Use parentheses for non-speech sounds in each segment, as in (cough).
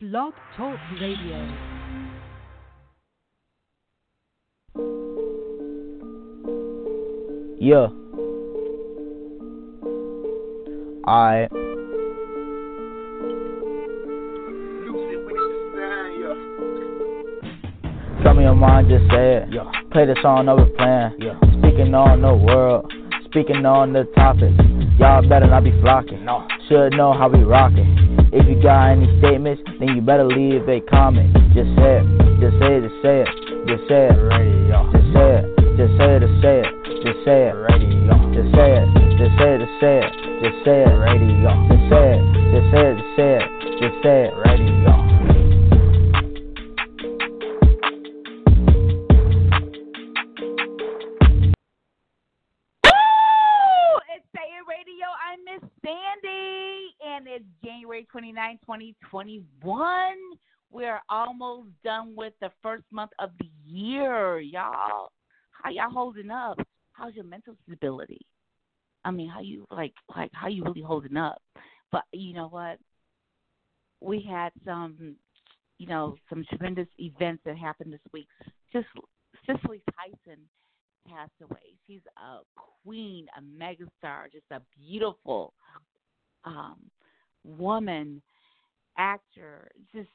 Blog Talk Radio. Yeah. I Tell me your mind, just say it. Yeah. Play the song over playing. Yeah. Speaking on the world, speaking on the topics. Y'all better not be flocking. No. Should know how we rockin'. If you got any statements, then you better leave a comment. Just say it, just say it, just say it, just say it. Just say it, just say it, just say it, just say it. Just say it, just say it, just say it, just say it. Just say it, just say it, just say it, just say it. It's 2021. We're almost done with the first month of the year, y'all. How y'all holding up? How's your mental stability? I mean, how you like like how you really holding up? But you know what? We had some, you know, some tremendous events that happened this week. Just Cicely Tyson passed away. She's a queen, a megastar, just a beautiful um, woman, actor, just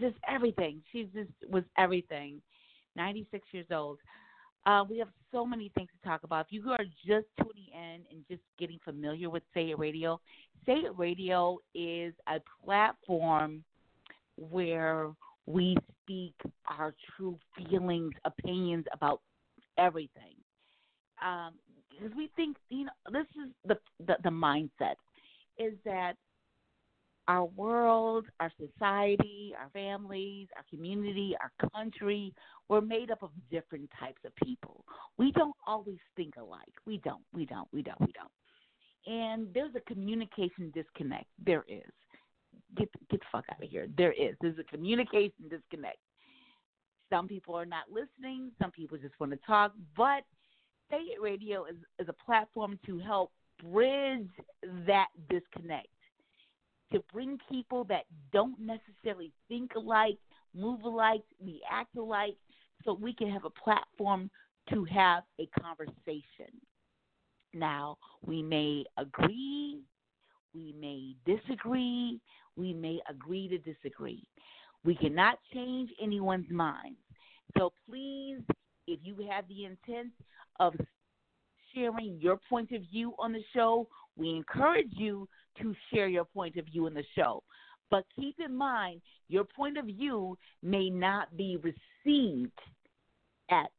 just everything. She just was everything. Ninety six years old. Uh, we have so many things to talk about. If you are just tuning in and just getting familiar with Say It Radio, Say It Radio is a platform where we speak our true feelings, opinions about everything. Um, because we think, you know, this is the, the the mindset is that our world, our society, our families, our community, our country, we're made up of different types of people. We don't always think alike. We don't. We don't. We don't. We don't. And there's a communication disconnect. There is. Get get the fuck out of here. There is. There's a communication disconnect. Some people are not listening. Some people just want to talk. But Say It Radio is, is a platform to help bridge that disconnect, to bring people that don't necessarily think alike, move alike, react alike, so we can have a platform to have a conversation. Now, we may agree, we may disagree, we may agree to disagree. We cannot change anyone's mind. So please, if you have the intent of sharing your point of view on the show, we encourage you to share your point of view in the show. But keep in mind, your point of view may not be received at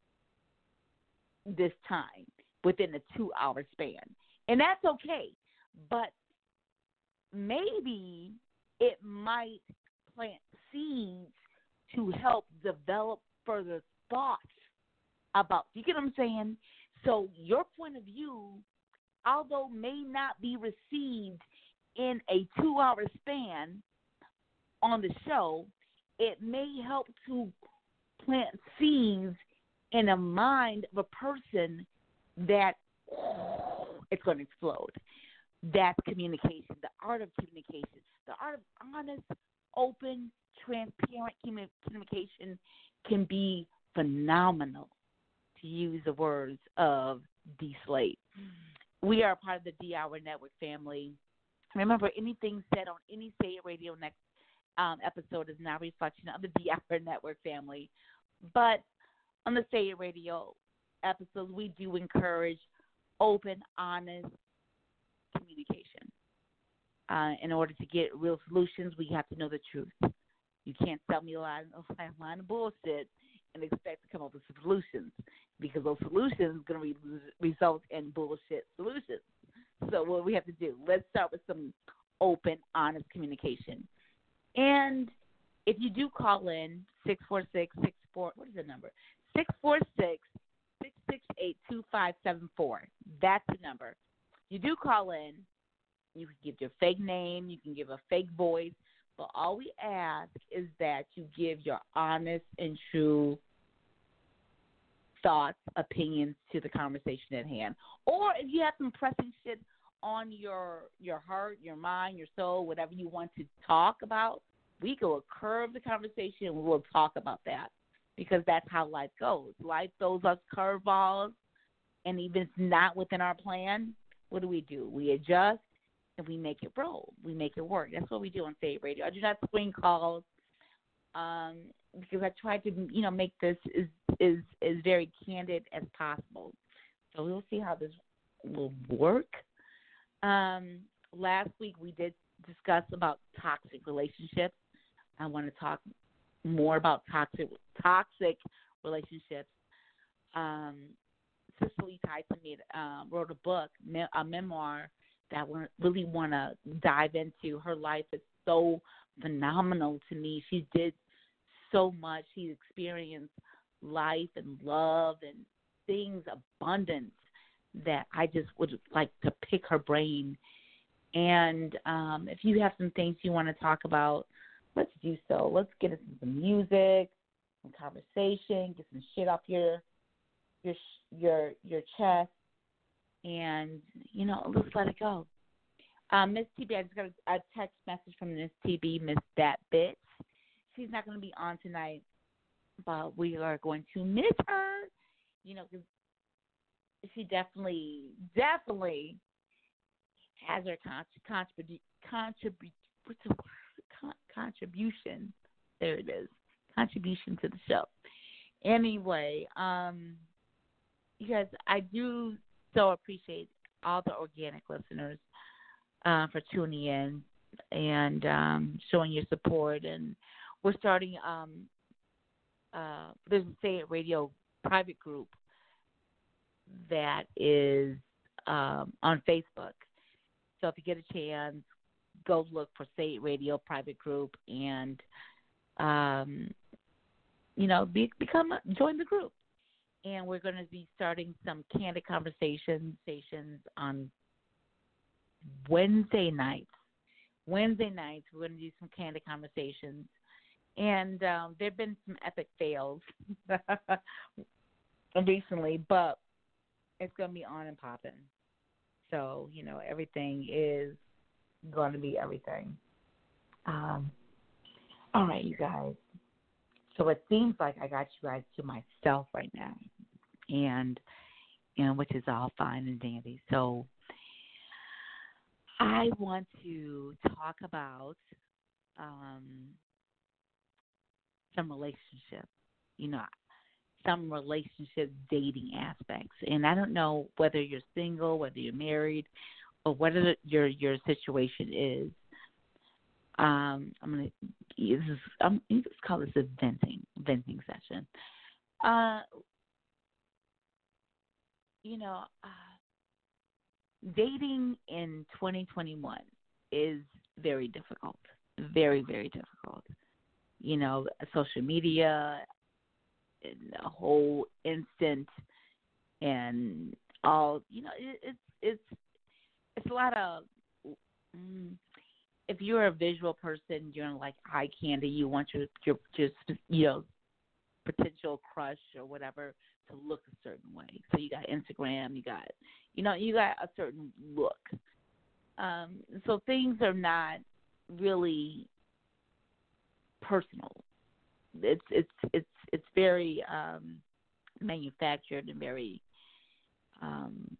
this time within a two hour span. And that's okay. But maybe it might plant seeds to help develop further thoughts about you get what I'm saying? So your point of view, although may not be received in a two hour span on the show, it may help to plant seeds in the mind of a person that (sighs) it's going to explode. That's communication, the art of communication, the art of honest, open, transparent communication can be phenomenal, to use the words of D. Slate. We are part of the D Hour Network family. Remember, anything said on any Say It Radio next um, episode is not a reflection of the D Hour Network family. But on the Say It Radio episodes, we do encourage open, honest communication. Uh, in order to get real solutions, we have to know the truth. You can't sell me a line, a line of bullshit and expect to come up with solutions because those solutions going to re- result in bullshit solutions. So what we have to do? Let's start with some open, honest communication. And if you do call in six four six six four, what is the number? Six four six six six eight two five seven four. That's the number. You do call in. You can give your fake name. You can give a fake voice. But all we ask is that you give your honest and true thoughts, opinions to the conversation at hand. Or if you have some pressing shit on your your heart, your mind, your soul, whatever you want to talk about, we will curve the conversation and we'll talk about that because that's how life goes. Life throws us curveballs, and even if it's not within our plan, what do we do? We adjust and we make it roll. We make it work. That's what we do on Say It Radio. I do not screen calls um, because I try to, you know, make this as is is very candid as possible. So we'll see how this will work. Um, last week we did discuss about toxic relationships. I want to talk more about toxic toxic relationships. Um, Cicely Tyson made, uh, wrote a book, a memoir that I really want to dive into. Her life is so phenomenal to me. She did so much. She experienced life and love and things abundance that I just would like to pick her brain. And um, if you have some things you want to talk about, let's do so. Let's get into some music, some conversation, get some shit off your your your your chest, and you know, let's let it go. Um, Miss TB, I just got a, a text message from Miss TB, Miss That Bitch. She's not going to be on tonight but we are going to miss her. You know, cause she definitely, definitely has her contribution. Contribu- con- contribution. There it is. Contribution to the show. Anyway, um, guys, I do so appreciate all the organic listeners uh, for tuning in and um, showing your support. And we're starting um, uh, there's a Say It Radio private group that is um, on Facebook. So if you get a chance, go look for Say It Radio private group and um, you know be, become join the group. And we're going to be starting some candid conversation stations on Wednesday nights. Wednesday nights, we're going to do some candid conversations and um, there have been some epic fails (laughs) recently, but it's going to be on and popping. So you know everything is going to be everything. Um, all right, you guys. So it seems like I got you guys to myself right now, and and which is all fine and dandy. So I want to talk about um, some relationship, you know, some relationship dating aspects. And I don't know whether you're single, whether you're married, or whatever your your situation is. Um, I'm gonna this I'm you just call this a venting venting session. Uh, you know, uh, dating in 2021 is very difficult, very very difficult you know, social media, and the whole instant, and all. You know, it, it's it's it's a lot of. Mm, if you're a visual person, you're like eye candy. You want your your just you know potential crush or whatever to look a certain way. So you got Instagram, you got you know you got a certain look. Um, so things are not really personal. It's it's it's it's very um, manufactured and very um,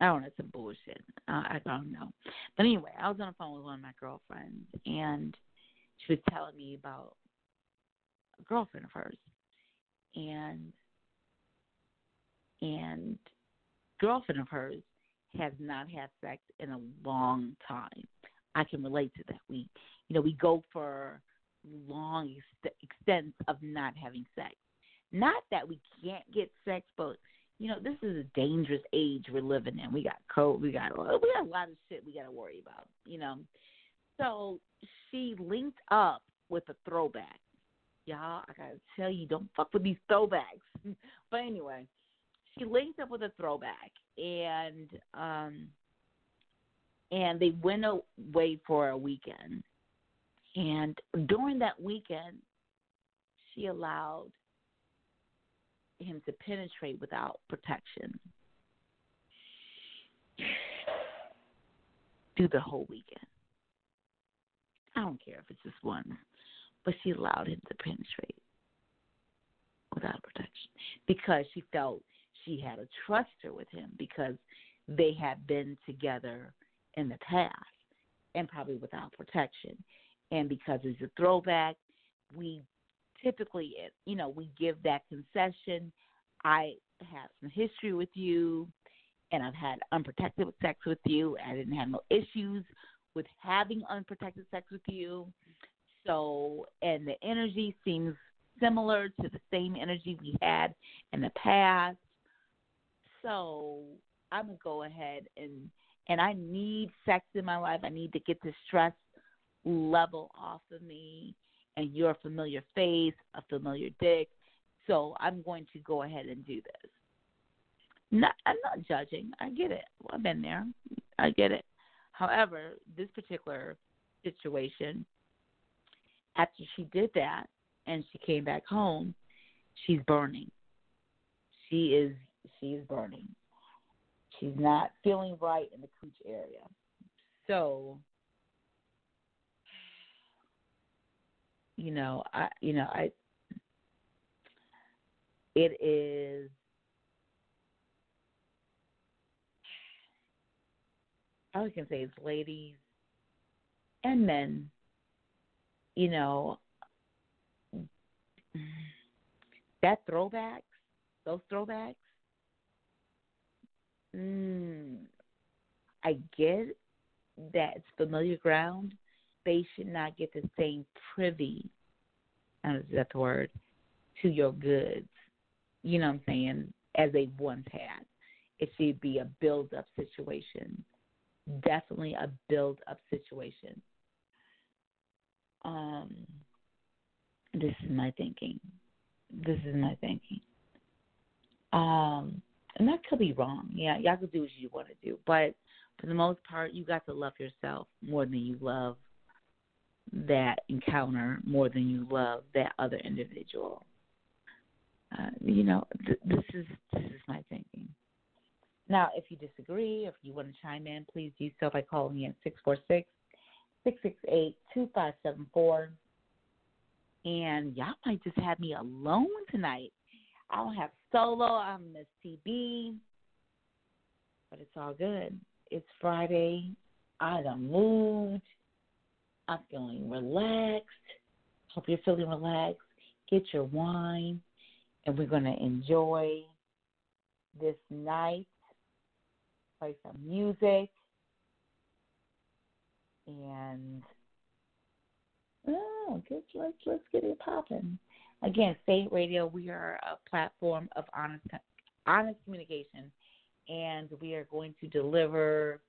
I don't know, it's some bullshit. Uh, I don't know. But anyway, I was on the phone with one of my girlfriends and she was telling me about a girlfriend of hers. And and girlfriend of hers has not had sex in a long time. I can relate to that. We you know, we go for long ex- extent of not having sex. Not that we can't get sex, but you know, this is a dangerous age we're living in. We got code, we got we got a lot of shit we got to worry about. You know, so she linked up with a throwback. Y'all, I gotta tell you, don't fuck with these throwbacks. (laughs) but anyway, she linked up with a throwback, and um, and they went away for a weekend and during that weekend, she allowed him to penetrate without protection through the whole weekend. I don't care if it's just one but she allowed him to penetrate without protection because she felt she had a truster with him because they had been together in the past and probably without protection. And because it's a throwback, we typically, you know, we give that concession. I have some history with you, and I've had unprotected sex with you. I didn't have no issues with having unprotected sex with you. So, and the energy seems similar to the same energy we had in the past. So, I'm gonna go ahead and and I need sex in my life. I need to get the stress level off of me. And you're a familiar face, a familiar dick. So I'm going to go ahead and do this. Not, I'm not judging. I get it. Well, I've been there. I get it. However, this particular situation, after she did that and she came back home, she's burning. She is she is burning. She's not feeling right in the cooch area. So, you know, I, you know, I, it is. I can say is, ladies and men, you know, that throwbacks, those throwbacks, mm, I get that it's familiar ground. They should not get the same privy, is that the word, to your goods. You know what I'm saying? As they once had. It should be a build up situation. Definitely a build up situation. Um, this is my thinking. This is my thinking. Um, and that could be wrong. Yeah, y'all could do what you want to do, but for the most part, you got to love yourself more than you love that encounter, more than you love that other individual. Uh, you know, th- this is this is my thinking. Now, if you disagree, if you want to chime in, please do so by calling me at six four six six six eight two five seven four. And y'all might just have me alone tonight. I don't have solo. I'm Miss TB, but it's all good. It's Friday. I done moved. I'm feeling relaxed. Hope you're feeling relaxed. Get your wine, and we're gonna enjoy this night. Play some music, and oh, let's let's get it popping. Again, Say It Radio, we are a platform of honest honest communication, and we are going to deliver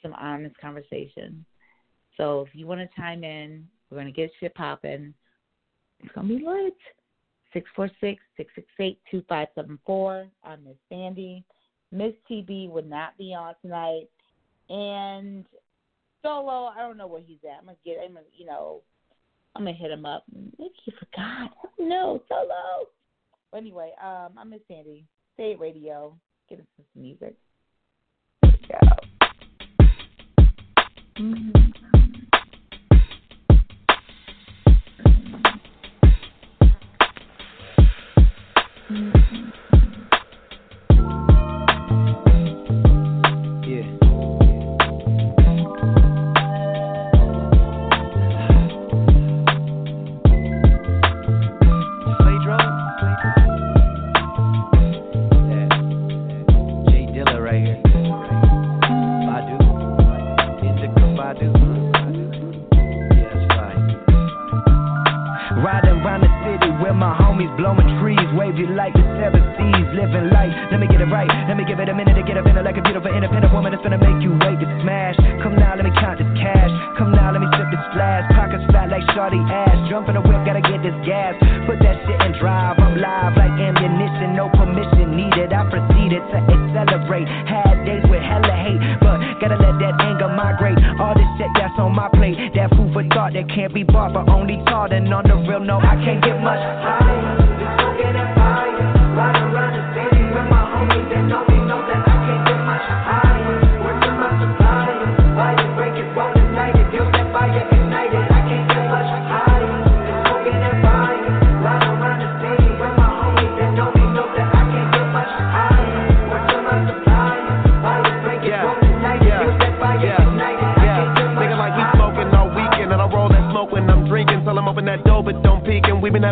some honest conversation. So if you want to chime in, we're going to get shit popping. It's going to be lit. 646-668-2574. I'm Miss Sandy. Miss TB would not be on tonight. And Solo, I don't know where he's at. I'm going to get him, you know, I'm gonna hit him up. Maybe he forgot. No, solo. But anyway, um, I'm Miss Sandy. Say Radio. Get us some music. Go. Mm-hmm.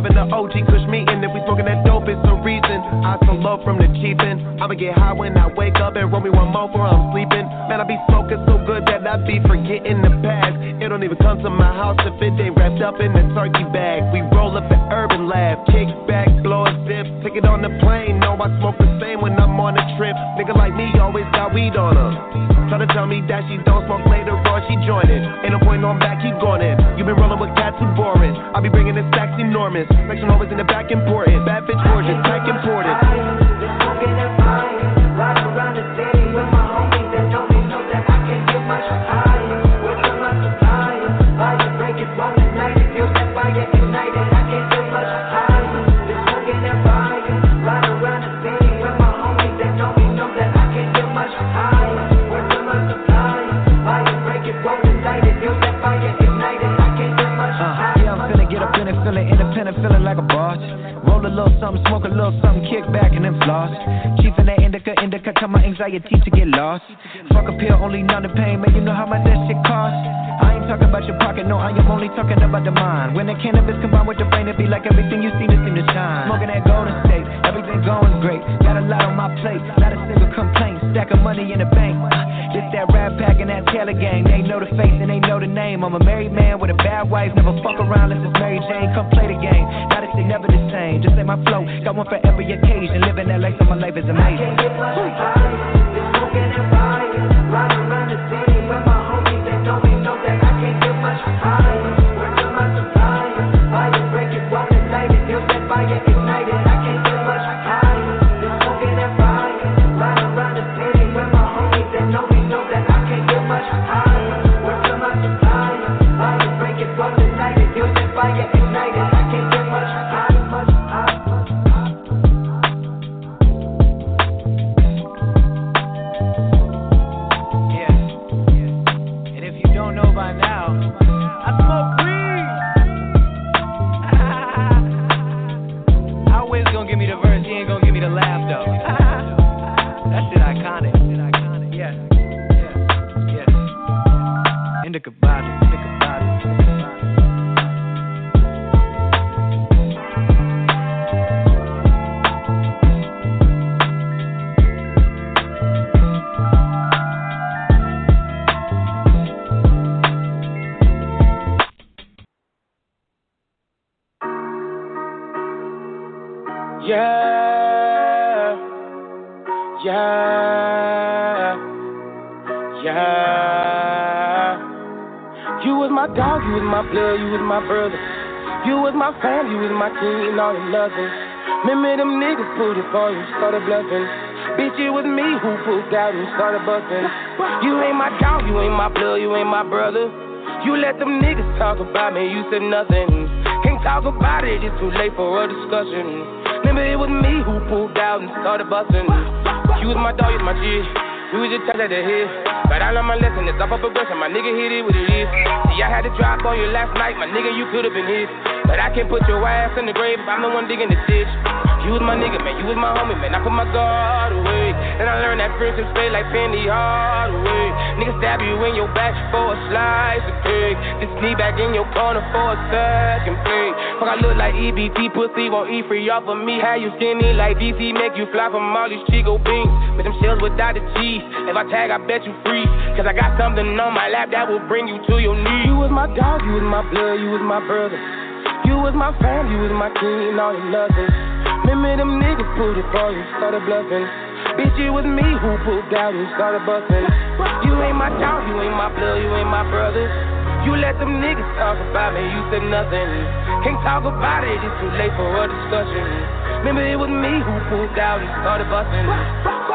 Having the OG kush nothing. Can't talk about it, it's too late for a discussion. Remember it was me who pulled out and started busting. You was my dog, you was my G. We was just touch at head. But I learned my lesson, it's up for progression. My nigga hit it what it is. See, I had to drop on you last night, my nigga, you could've been hit. But I can't put your ass in the grave if I'm the one digging the ditch. You was my nigga, man, you was my homie, man. I put my guard away. Then I learned that friendship stay like Penny Hardaway. Nigga stab you in your back for a slice of cake. Just knee back in your corner for a second plate. Fuck, I look like EBT pussy, won't eat free off of me. How you skinny like DC, make you fly from all these Chico beans. With them shells without the cheese. If I tag, I bet you freeze. Cause I got something on my lap that will bring you to your knees. You was my dog, you was my blood, you was my brother. You was my fam, you was my king, all the loving. Remember them niggas pulled it for you, started bluffing. Bitch, it was me who pulled out and started busting. You ain't my dog, you ain't my blood, you ain't my brother. You let them niggas talk about me, you said nothing. Can't talk about it, it's too late for a discussion. Remember it was me who pulled out and started busting.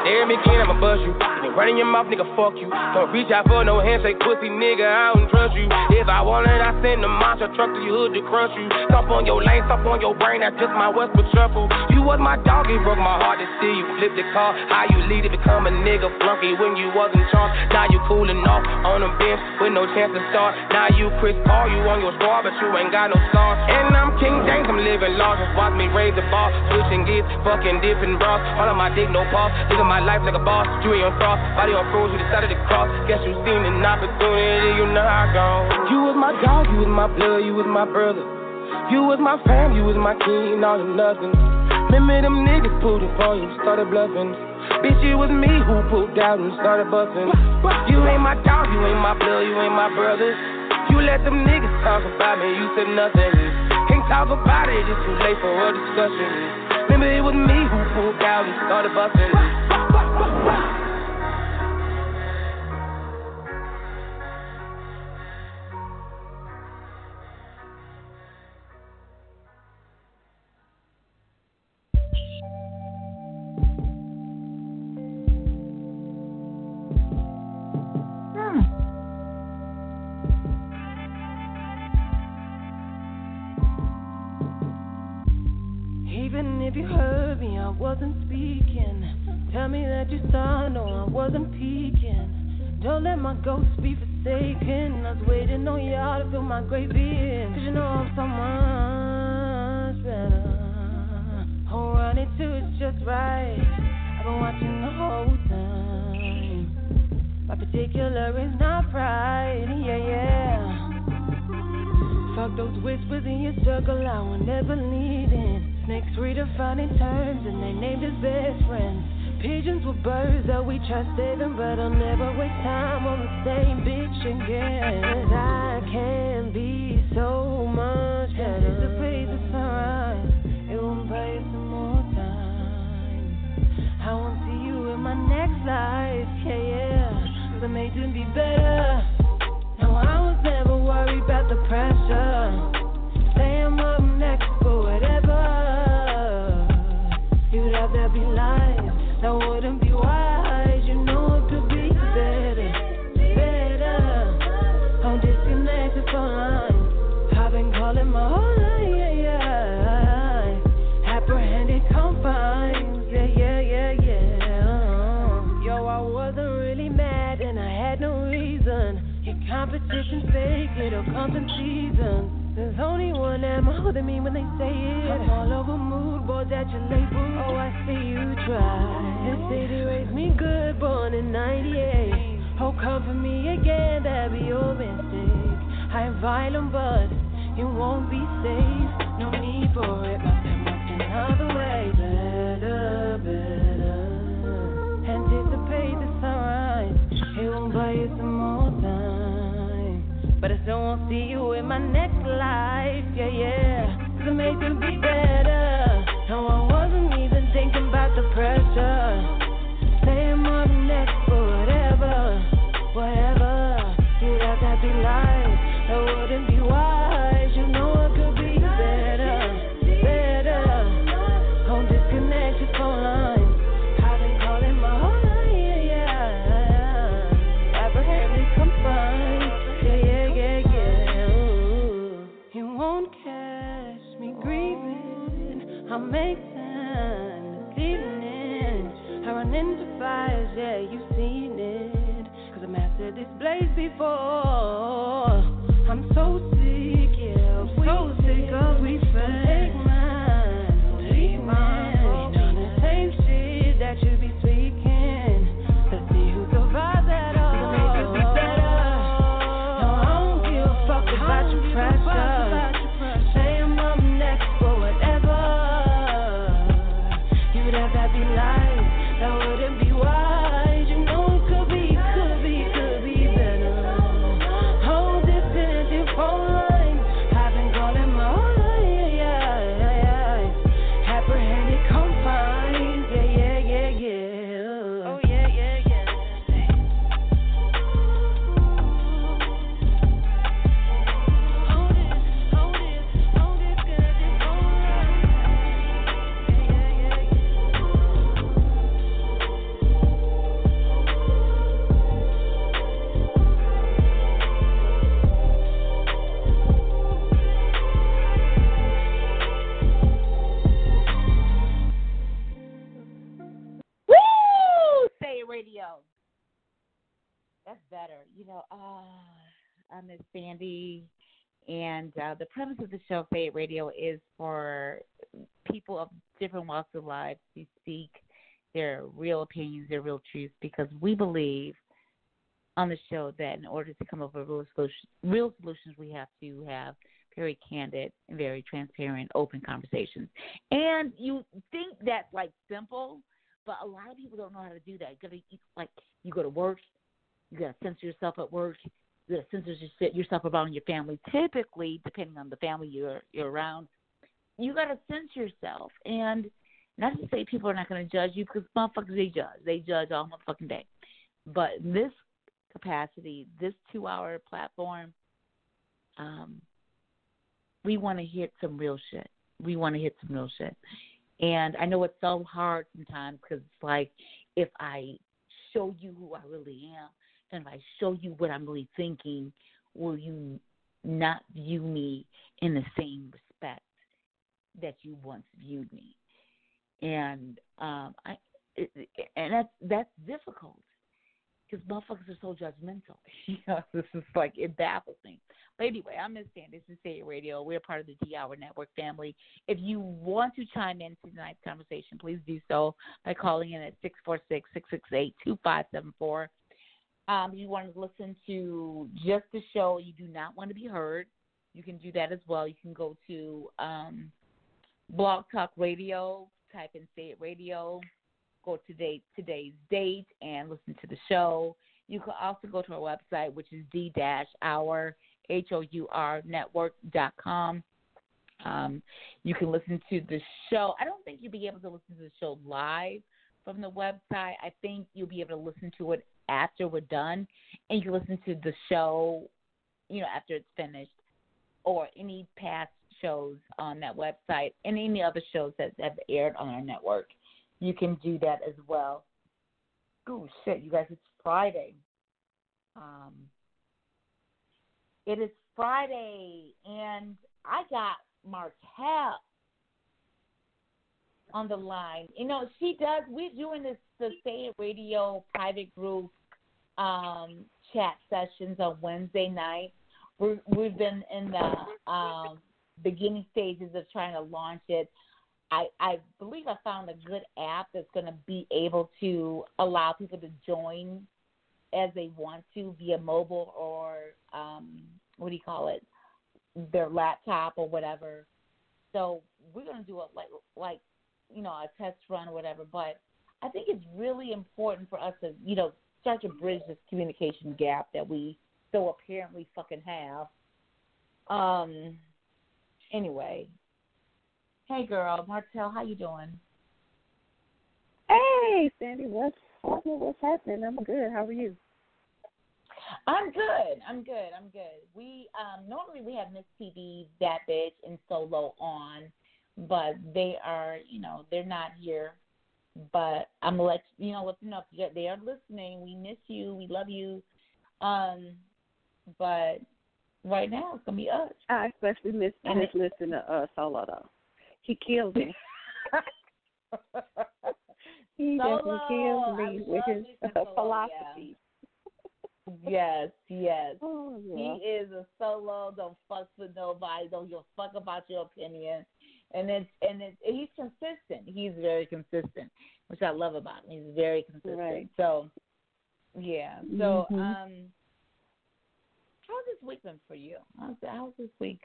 Hear me again, I'ma bust you. You been running your mouth, nigga, fuck you. Don't reach out for no handshake, pussy nigga, I don't trust you. If I want it, I send a monster truck to your hood to crush you. Stomp on your lane, stomp on your brain, that's just my Westwood shuffle. You was my dog, it broke my heart to see you flip the car. How you lead to become a nigga flunky when you wasn't charged. Now you cooling off on the bench with no chance to start. Now you Chris Paul, you on your squad, but you ain't got no scars. And I'm King James, I'm living large. Just watch me raise the bar, switching gears, fucking different bras. All of my dick, no pause. Living my life like a boss. Jewelry on cross, body on froze, you decided to cross. Guess you seen an opportunity, you know how I go. You was my dog, you was my blood, you was my brother. You was my fam, you was my king, all or nothing. Remember them niggas pulled it for you, started bluffing. Bitch, it was me who pulled out and started busting. You ain't my dog, you ain't my blood, you ain't my brother. You let them niggas talk about me, you said nothing. Can't talk about it, it's too late for a discussion. Remember it was me who pulled out and started busting. Wasn't speaking. Tell me that you saw, no, I wasn't peeking. Don't let my ghost be forsaken. I was waiting on y'all to fill my grave in. Cause you know I'm so much better. Oh, run it till it's just right. I've been watching the whole time. My particular is not pride, yeah, yeah. Fuck those whispers in your circle, I will never lead in. Snakes redefining terms, and they named as best friends. Pigeons were birds that we try saving, but I'll never waste time on the same bitch again. 'Cause I can be so much better. Anticipate the sunrise, it won't buy you some more time. I won't see you in my next life, yeah, yeah. 'Cause I'm made to be better. No, I was never worried about the pressure. Say I'm That wouldn't be wise. You know it could be better, better. I'm disconnected from. I've been calling my whole life. Apprehended confines, yeah, yeah, yeah, yeah. Yo, I wasn't really mad and I had no reason. Your competition fake, it'll come in seasons. There's only one am holding me when they say it. I'm all over mood boards at your label. Oh, I see you try. This city raised me good, born in 98. Oh, come for me again, that'd be your mistake. I'm violent, but you won't be safe. No need for it, my pen worked another way. Better, better. Anticipate the sunrise. It won't buy you some won't see you in my next life, yeah, yeah. It made you be better. No, I wasn't even thinking about the pressure. Miss Sandy, and uh, the premise of the show, It Radio, is for people of different walks of life to speak their real opinions, their real truths, because we believe on the show that in order to come up with real, solution, real solutions, we have to have very candid, and very transparent, open conversations. And you think that's like simple, but a lot of people don't know how to do that. You gotta like you go to work, you gotta censor yourself at work, you gotta set yourself around your family. Typically, depending on the family you're you're around, you gotta sense yourself. And not to say people are not gonna judge you because motherfuckers they judge. They judge all motherfucking day. But this capacity, this two hour platform, um, we want to hit some real shit. We want to hit some real shit. And I know it's so hard sometimes because it's like if I show you who I really am and if I show you what I'm really thinking, will you not view me in the same respect that you once viewed me? And um, I, and that's that's difficult because motherfuckers are so judgmental. (laughs) you know, this is like it baffles me. But anyway, I'm Miss. This is Say Radio. We're part of the D Hour Network family. If you want to chime in to tonight's conversation, please do so by calling in at six four six six six eight two five seven four. Um, you want to listen to just the show, you do not want to be heard, you can do that as well. You can go to um, Blog Talk Radio, type in Say It Radio, go to date, today's date and listen to the show. You can also go to our website, which is d our h o u r H-O-U-R, network.com. Um, you can listen to the show. I don't think you'll be able to listen to the show live from the website. I think you'll be able to listen to it after we're done, and you listen to the show, you know, after it's finished, or any past shows on that website, and any other shows that have aired on our network you can do that as well. Oh shit, you guys, it's Friday. Um, it is Friday, and I got Martell on the line. You know, she does. We're doing this the Say Radio private group um, chat sessions on Wednesday night. We're, we've been in the um, beginning stages of trying to launch it. I, I believe I found a good app that's going to be able to allow people to join as they want to via mobile or um, what do you call it, their laptop or whatever. So we're going to do a like like you know a test run or whatever. But I think it's really important for us to you know start to bridge this communication gap that we so apparently fucking have. Um. Anyway, Hey, girl, Martell, how you doing? Hey, Sandy, what's what's happening? I'm good. How are you? I'm good. I'm good. I'm good. We um normally we have Miss TB, that bitch, and Solo on, but they are, you know, they're not here. But I'm gonna let you know, let them know they are listening. We miss you. We love you. Um, but right now it's gonna be us. I especially miss and miss listening to uh, Solo though. He killed me. (laughs) he Solo, definitely killed me with his Solo, philosophy. Yes, yes. Oh, yeah. He is a solo. Don't fuck with nobody. Don't give a fuck about your opinion. And it's and it's he's consistent. He's very consistent, which I love about him. He's very consistent. Right. So, yeah. So, Mhm. um, how's this week been for you? How's how's this week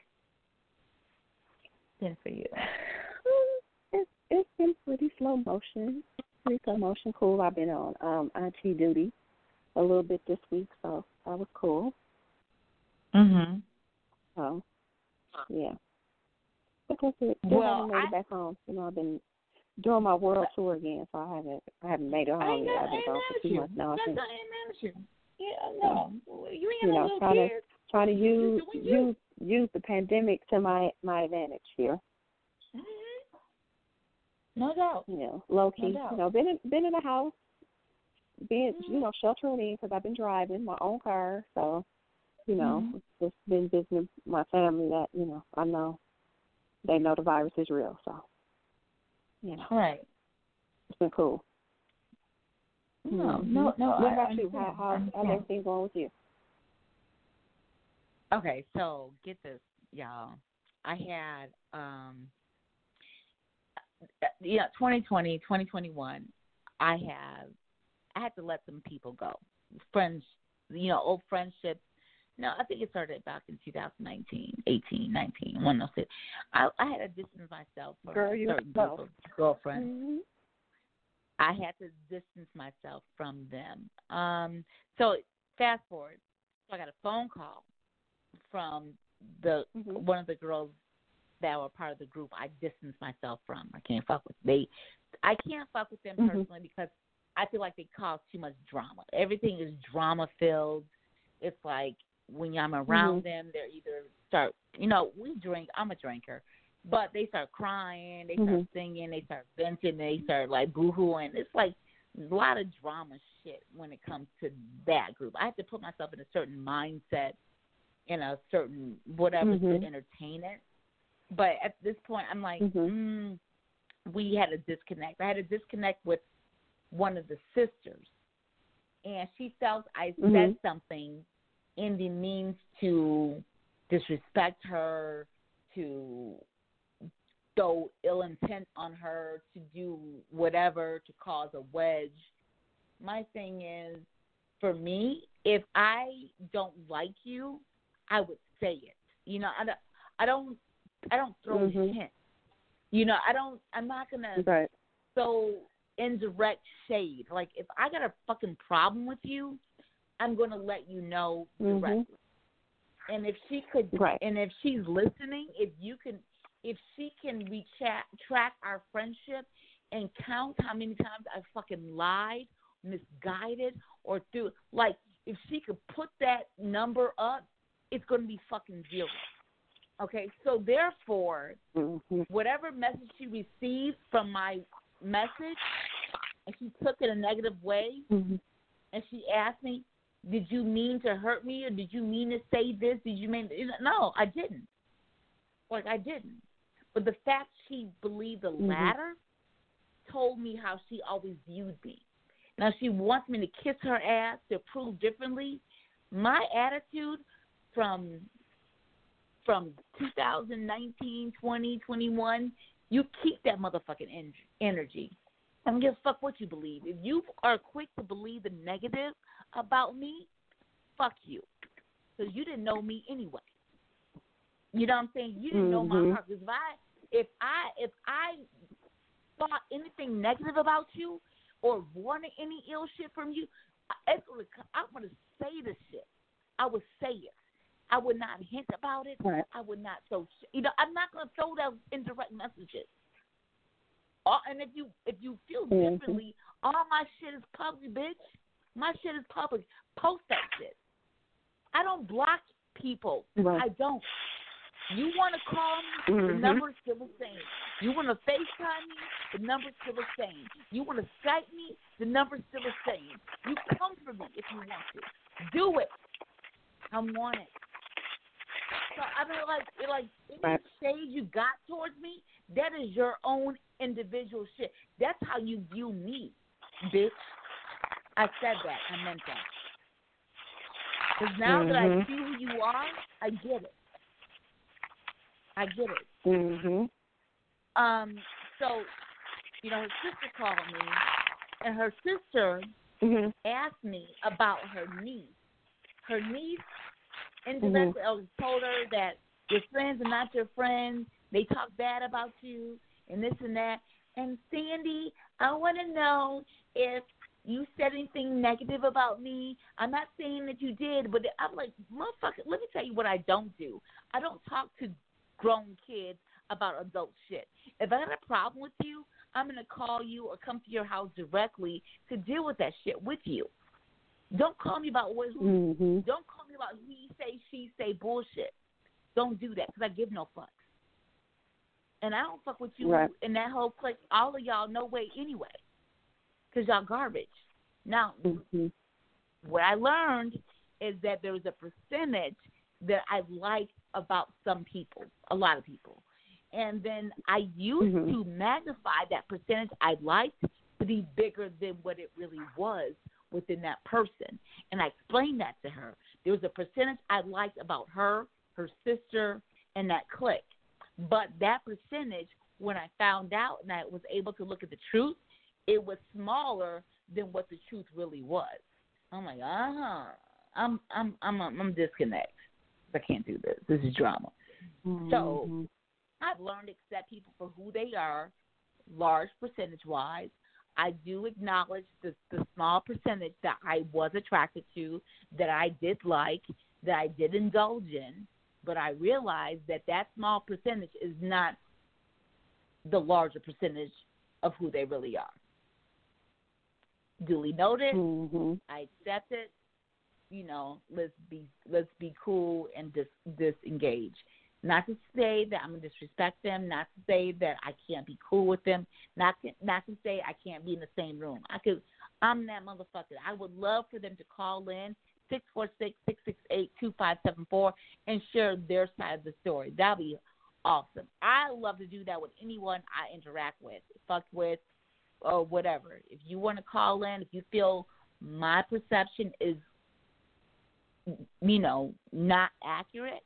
been for you? (sighs) It's it's been pretty slow motion. Pretty slow motion. Cool. I've been on um IT duty a little bit this week, so that was cool. Mhm. So yeah. That's it. Well, haven't made I- it back home. You know, I've been doing my world tour again, so I haven't I haven't made it I home ain't yet. I've I been gone for two you. months now. I That's think not ain't mad at you. Yeah, no. You ain't You know, trying to- trying to use you. use use the pandemic to my my advantage here. Mhm. No doubt. You know, low key. doubt. you know, been in, been in the house, being Mm-hmm. you know sheltering in because I've been driving my own car, so you know Mhm. just been visiting my family that you know I know they know the virus is real, so you know Right. it's been cool. No, Mhm. no, no. What I about you? understand. How I how how's everything going with you? Okay, so get this, y'all. I had um yeah, 2020, 2021, I have I had to let some people go. Friends, you know, old friendships No, I think it started back in 2019, 18, 19, one of those. I, I had to distance myself from Girl, a certain know. group of girlfriends. Mhm. I had to distance myself from them. Um, so fast forward, so I got a phone call from the Mhm. one of the girls that were part of the group. I distanced myself from. I can't fuck with they. I can't fuck with them Mhm. personally because I feel like they cause too much drama. Everything is drama filled. It's like when I'm around Mhm. them, they're either start. You know, we drink. I'm a drinker. But they start crying, they start Mhm. singing, they start venting, they start like boohooing. It's like a lot of drama shit when it comes to that group. I have to put myself in a certain mindset, in a certain whatever Mhm. to entertain it. But at this point, I'm like, Mhm. mm, we had a disconnect. I had a disconnect with one of the sisters, and she felt I said Mhm. something in the means to disrespect her, to throw ill intent on her, to do whatever to cause a wedge. My thing is, for me, if I don't like you, I would say it. You know, I don't, I don't, I don't throw Mhm. hints. You know, I don't. I'm not gonna Right. so indirect shade. Like if I got a fucking problem with you, I'm gonna let you know directly. And if she could, Right. and if she's listening, if you can, if she can retrack track our friendship and count how many times I fucking lied, misguided, or through like if she could put that number up, it's gonna be fucking zero. Okay, so therefore, Mhm. whatever message she received from my message, and she took it a negative way, Mhm. and she asked me, "Did you mean to hurt me, or did you mean to say this? Did you mean?" No, I didn't. Like I didn't. But the fact she believed the Mhm. latter told me how she always viewed me. Now she wants me to kiss her ass to prove differently. My attitude from from 2019, 20, 21, you keep that motherfucking en- energy. I don't give a fuck what you believe. If you are quick to believe the negative about me, fuck you. Because you didn't know me anyway. You know what I'm saying? You didn't know my Mhm. heart. If I, if I, if I thought anything negative about you or wanted any ill shit from you, I- it's gonna, co- I'm gonna say the shit. I would say it. I would not hint about it. Right. I would not throw. You know, I'm not gonna throw those indirect messages. Uh, and if you if you feel Mhm. differently, all my shit is public, bitch. My shit is public. Post that shit. I don't block people. Right. I don't. You want to call me? The Mhm. number's still the same. You want to FaceTime me? The number's still the same. You want to Skype me? The number's still the same. You come for me if you want to. Do it. I'm on it. So I mean, like, it, like any Right. shade you got towards me, that is your own individual shit. That's how you view me, bitch. I said that. I meant that. Because now that I Mhm. see who you are, I get it. I get it. Mhm. Um, so, you know, her sister called me, and her sister Mhm. asked me about her niece. Her niece indirectly I told her that your friends are not your friends. They talk bad about you and this and that. And Sandy, I want to know if you said anything negative about me. I'm not saying that you did, but I'm like, motherfucker, let me tell you what I don't do. I don't talk to grown kids about adult shit. If I got a problem with you, I'm going to call you or come to your house directly to deal with that shit with you. Don't call me about what who. Mhm. Don't call me about he say she say bullshit. Don't do that because I give no fucks. And I don't fuck with you Right. and that whole clique. All of y'all no way anyway, because y'all garbage. Now, Mhm. what I learned is that there was a percentage that I liked about some people, a lot of people. And then I used Mhm. to magnify that percentage I liked to be bigger than what it really was within that person. And I explained that to her. There was a percentage I liked about her, her sister, and that clique. But that percentage, when I found out and I was able to look at the truth, it was smaller than what the truth really was. I'm like, uh huh. I'm I'm I'm I'm, disconnect. I can't do this. This is drama. So Mhm. I've learned to accept people for who they are, large percentage wise. I do acknowledge the the small percentage that I was attracted to, that I did like, that I did indulge in, but I realize that that small percentage is not the larger percentage of who they really are. Duly noted. Mhm. I accept it. You know, let's be let's be cool and dis disengage. Not to say that I'm gonna disrespect them. Not to say that I can't be cool with them. Not to, not to say I can't be in the same room. I could. I'm that motherfucker. I would love for them to call in six four six six six eight two five seven four and share their side of the story. That'd be awesome. I love to do that with anyone I interact with, fuck with, or whatever. If you want to call in, if you feel my perception is, you know, not accurate,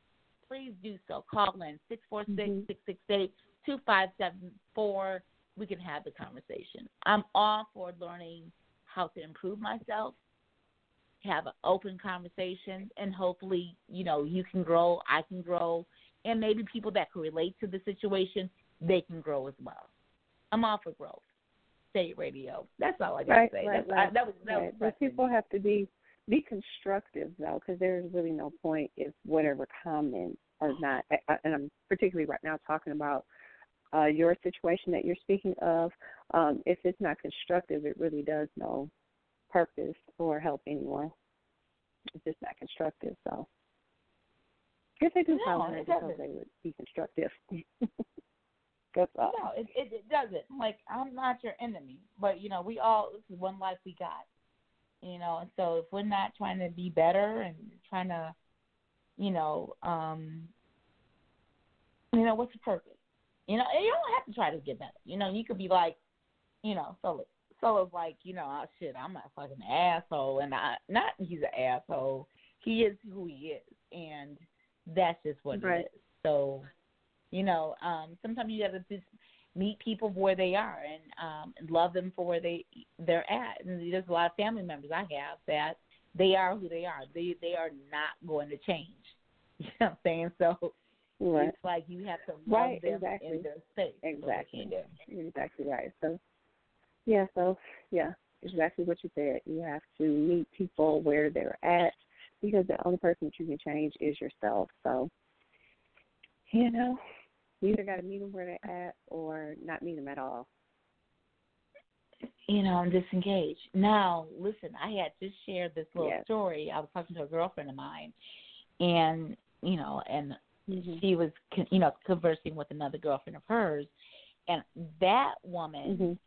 please do so. Call in mm-hmm. six four six six six eight two five seven four. We can have the conversation. I'm all for learning how to improve myself, have an open conversation, and hopefully, you know, you can grow, I can grow, and maybe people that can relate to the situation, they can grow as well. I'm all for growth. Say It Radio. That's all I got Right, to say. right, right. I, that was that was But people have to be be constructive though, because there's really no point if whatever comment or not. I- I- And I'm particularly right now talking about uh, your situation that you're speaking of. Um, if it's not constructive, it really does no purpose or help anyone. It's just not constructive. So, if they do No, in, it I just hope doesn't. they would be constructive. (laughs) That's. No, it, it it doesn't. Like I'm not your enemy, but you know we all this is one life we got. You know, and so if we're not trying to be better and trying to, you know, um, you know, what's the purpose? You know, and you don't have to try to get better. You know, you could be like, you know, so so it's like, you know, oh shit, I'm a fucking asshole, and I not he's an asshole. He is who he is, and that's just what Right. it is. So, you know, um, sometimes you have to just meet people where they are and um, love them for where they they're at. And there's a lot of family members I have that they are who they are. They they are not going to change. (laughs) You know what I'm saying? So Right. it's like you have to love Right, them exactly. in their space. Exactly. you can do. You're exactly right. So, yeah, so, yeah, exactly what you said. You have to meet people where they're at because the only person that you can change is yourself. So, you know, you either got to meet them where they're at or not meet them at all. you know, I'm disengaged. Now, listen, I had just shared this little Yes. story. I was talking to a girlfriend of mine, and you know, and Mhm. she was, you know, conversing with another girlfriend of hers, and that woman, Mhm.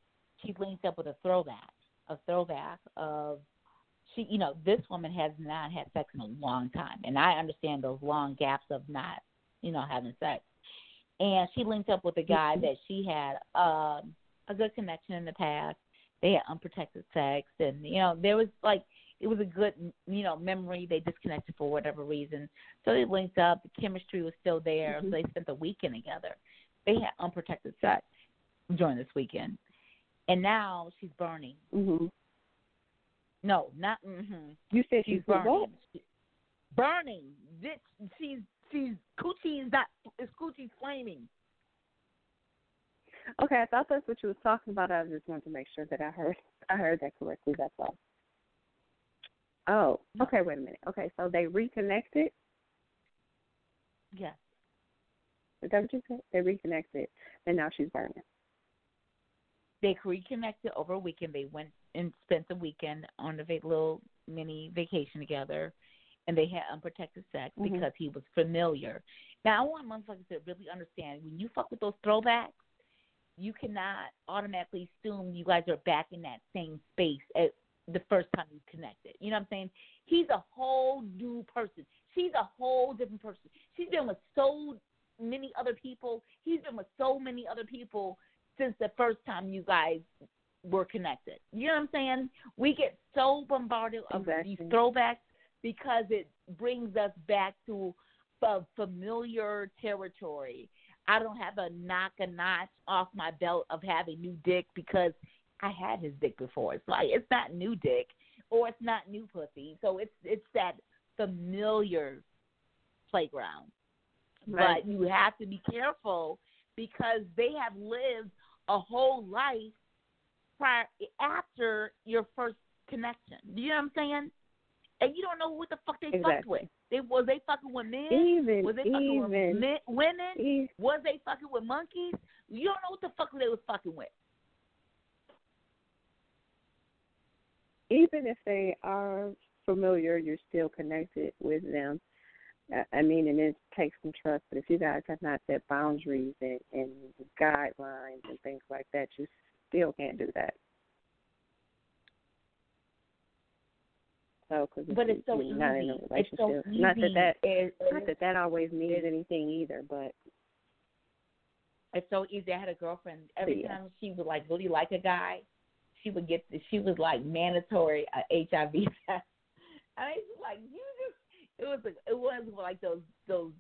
she linked up with a throwback, a throwback of she, you know, this woman has not had sex in a long time, and I understand those long gaps of not, you know, having sex. And she linked up with a guy Mhm. that she had um, a good connection in the past. They had unprotected sex, and you know, there was like it was a good, you know, memory. They disconnected for whatever reason, so they linked up. The chemistry was still there. So they spent the weekend together. They had unprotected sex during this weekend, and now she's burning. Mhm. No, not mhm. You said She's she's burning. She- burning. This she's she's coochie is not is coochie flaming. Okay, I thought that's what you was talking about. I just wanted to make sure that I heard I heard that correctly. That's all. Oh, okay. Wait a minute. Okay, so they reconnected. Yes. Is that what you said? They reconnected, and now she's burning. They reconnected over a weekend. They went and spent the weekend on a little mini vacation together, and they had unprotected sex Mhm. because he was familiar. Now, I want motherfuckers to really understand when you fuck with those throwbacks, you cannot automatically assume you guys are back in that same space at the first time you connected. You know what I'm saying? He's a whole new person. She's a whole different person. She's been with so many other people. He's been with so many other people since the first time you guys were connected. You know what I'm saying? We get so bombarded of Exactly. these throwbacks because it brings us back to f- familiar territory. I don't have a knock a notch off my belt of having new dick because I had his dick before. It's like it's not new dick or it's not new pussy. So it's it's that familiar playground. Right. But you have to be careful because they have lived a whole life prior after your first connection. Do you know what I'm saying? And you don't know what the fuck they fucked with. They was they fucking with men? Even was they fucking with even men, women? e- Was they fucking with monkeys? You don't know what the fuck they was fucking with. even if they are familiar, you're still connected with them. I- I mean, and it takes some trust. But if you guys have not set boundaries and, and guidelines and things like that, you still can't do that. So, because But it's so you're not in a easy. It's so easy. not that that not that that always means anything either, but it's so easy. I had a girlfriend. Every Yeah. time she would like really like a guy, she would get. She was like mandatory uh, HIV (laughs) test. I was like, you just. It was. Like, it was like those those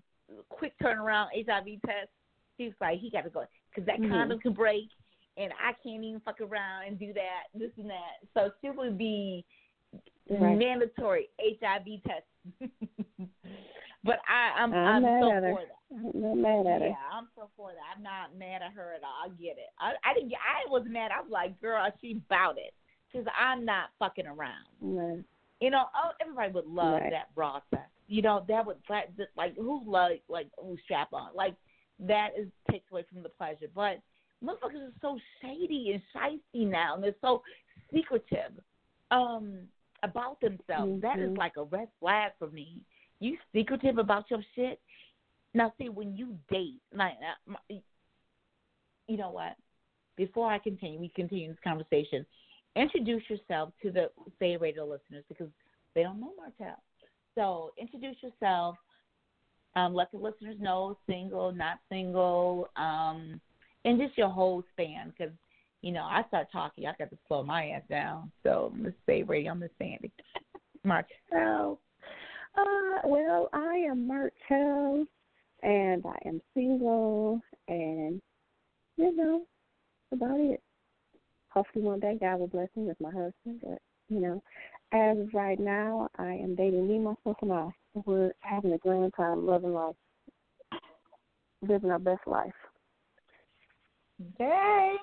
quick turnaround HIV tests. She was like, he got to go because that Mhm. condom can break, and I can't even fuck around and do that, this and that. So she would be Right. mandatory HIV test. (laughs) but I, I'm I'm I'm mad so at her. for that. I'm not mad at her. Yeah, I'm so for that. I'm not mad at her at all. I get it. I I didn't. Get, I was mad. I was like, girl, she bout it because I'm not fucking around. Right. You know, oh, everybody would love Right. that raw sex. You know, that would that, that like who like like who strap on like that is takes away from the pleasure. But motherfuckers are so shady and shisty now, and they're so secretive um about themselves. That is Mhm. like a red flag for me. You secretive about your shit. Now, see, when you date, like, uh, you know what? Before I continue, we continue this conversation. Introduce yourself to the Say Radio listeners because they don't know Martell. So introduce yourself. Um, let the listeners know single, not single, um, and just your whole span. Because you know, I start talking, I got to slow my ass down. So I'm gonna stay ready. Radio, Miss Sandy, Martell. Uh, well, I am Martel, and I am single, and you know, about it. Hopefully, one day God will bless me with my husband. But you know, as of right now, I am dating me, myself, and I. We're having a grand time, loving life, living our best life. Okay.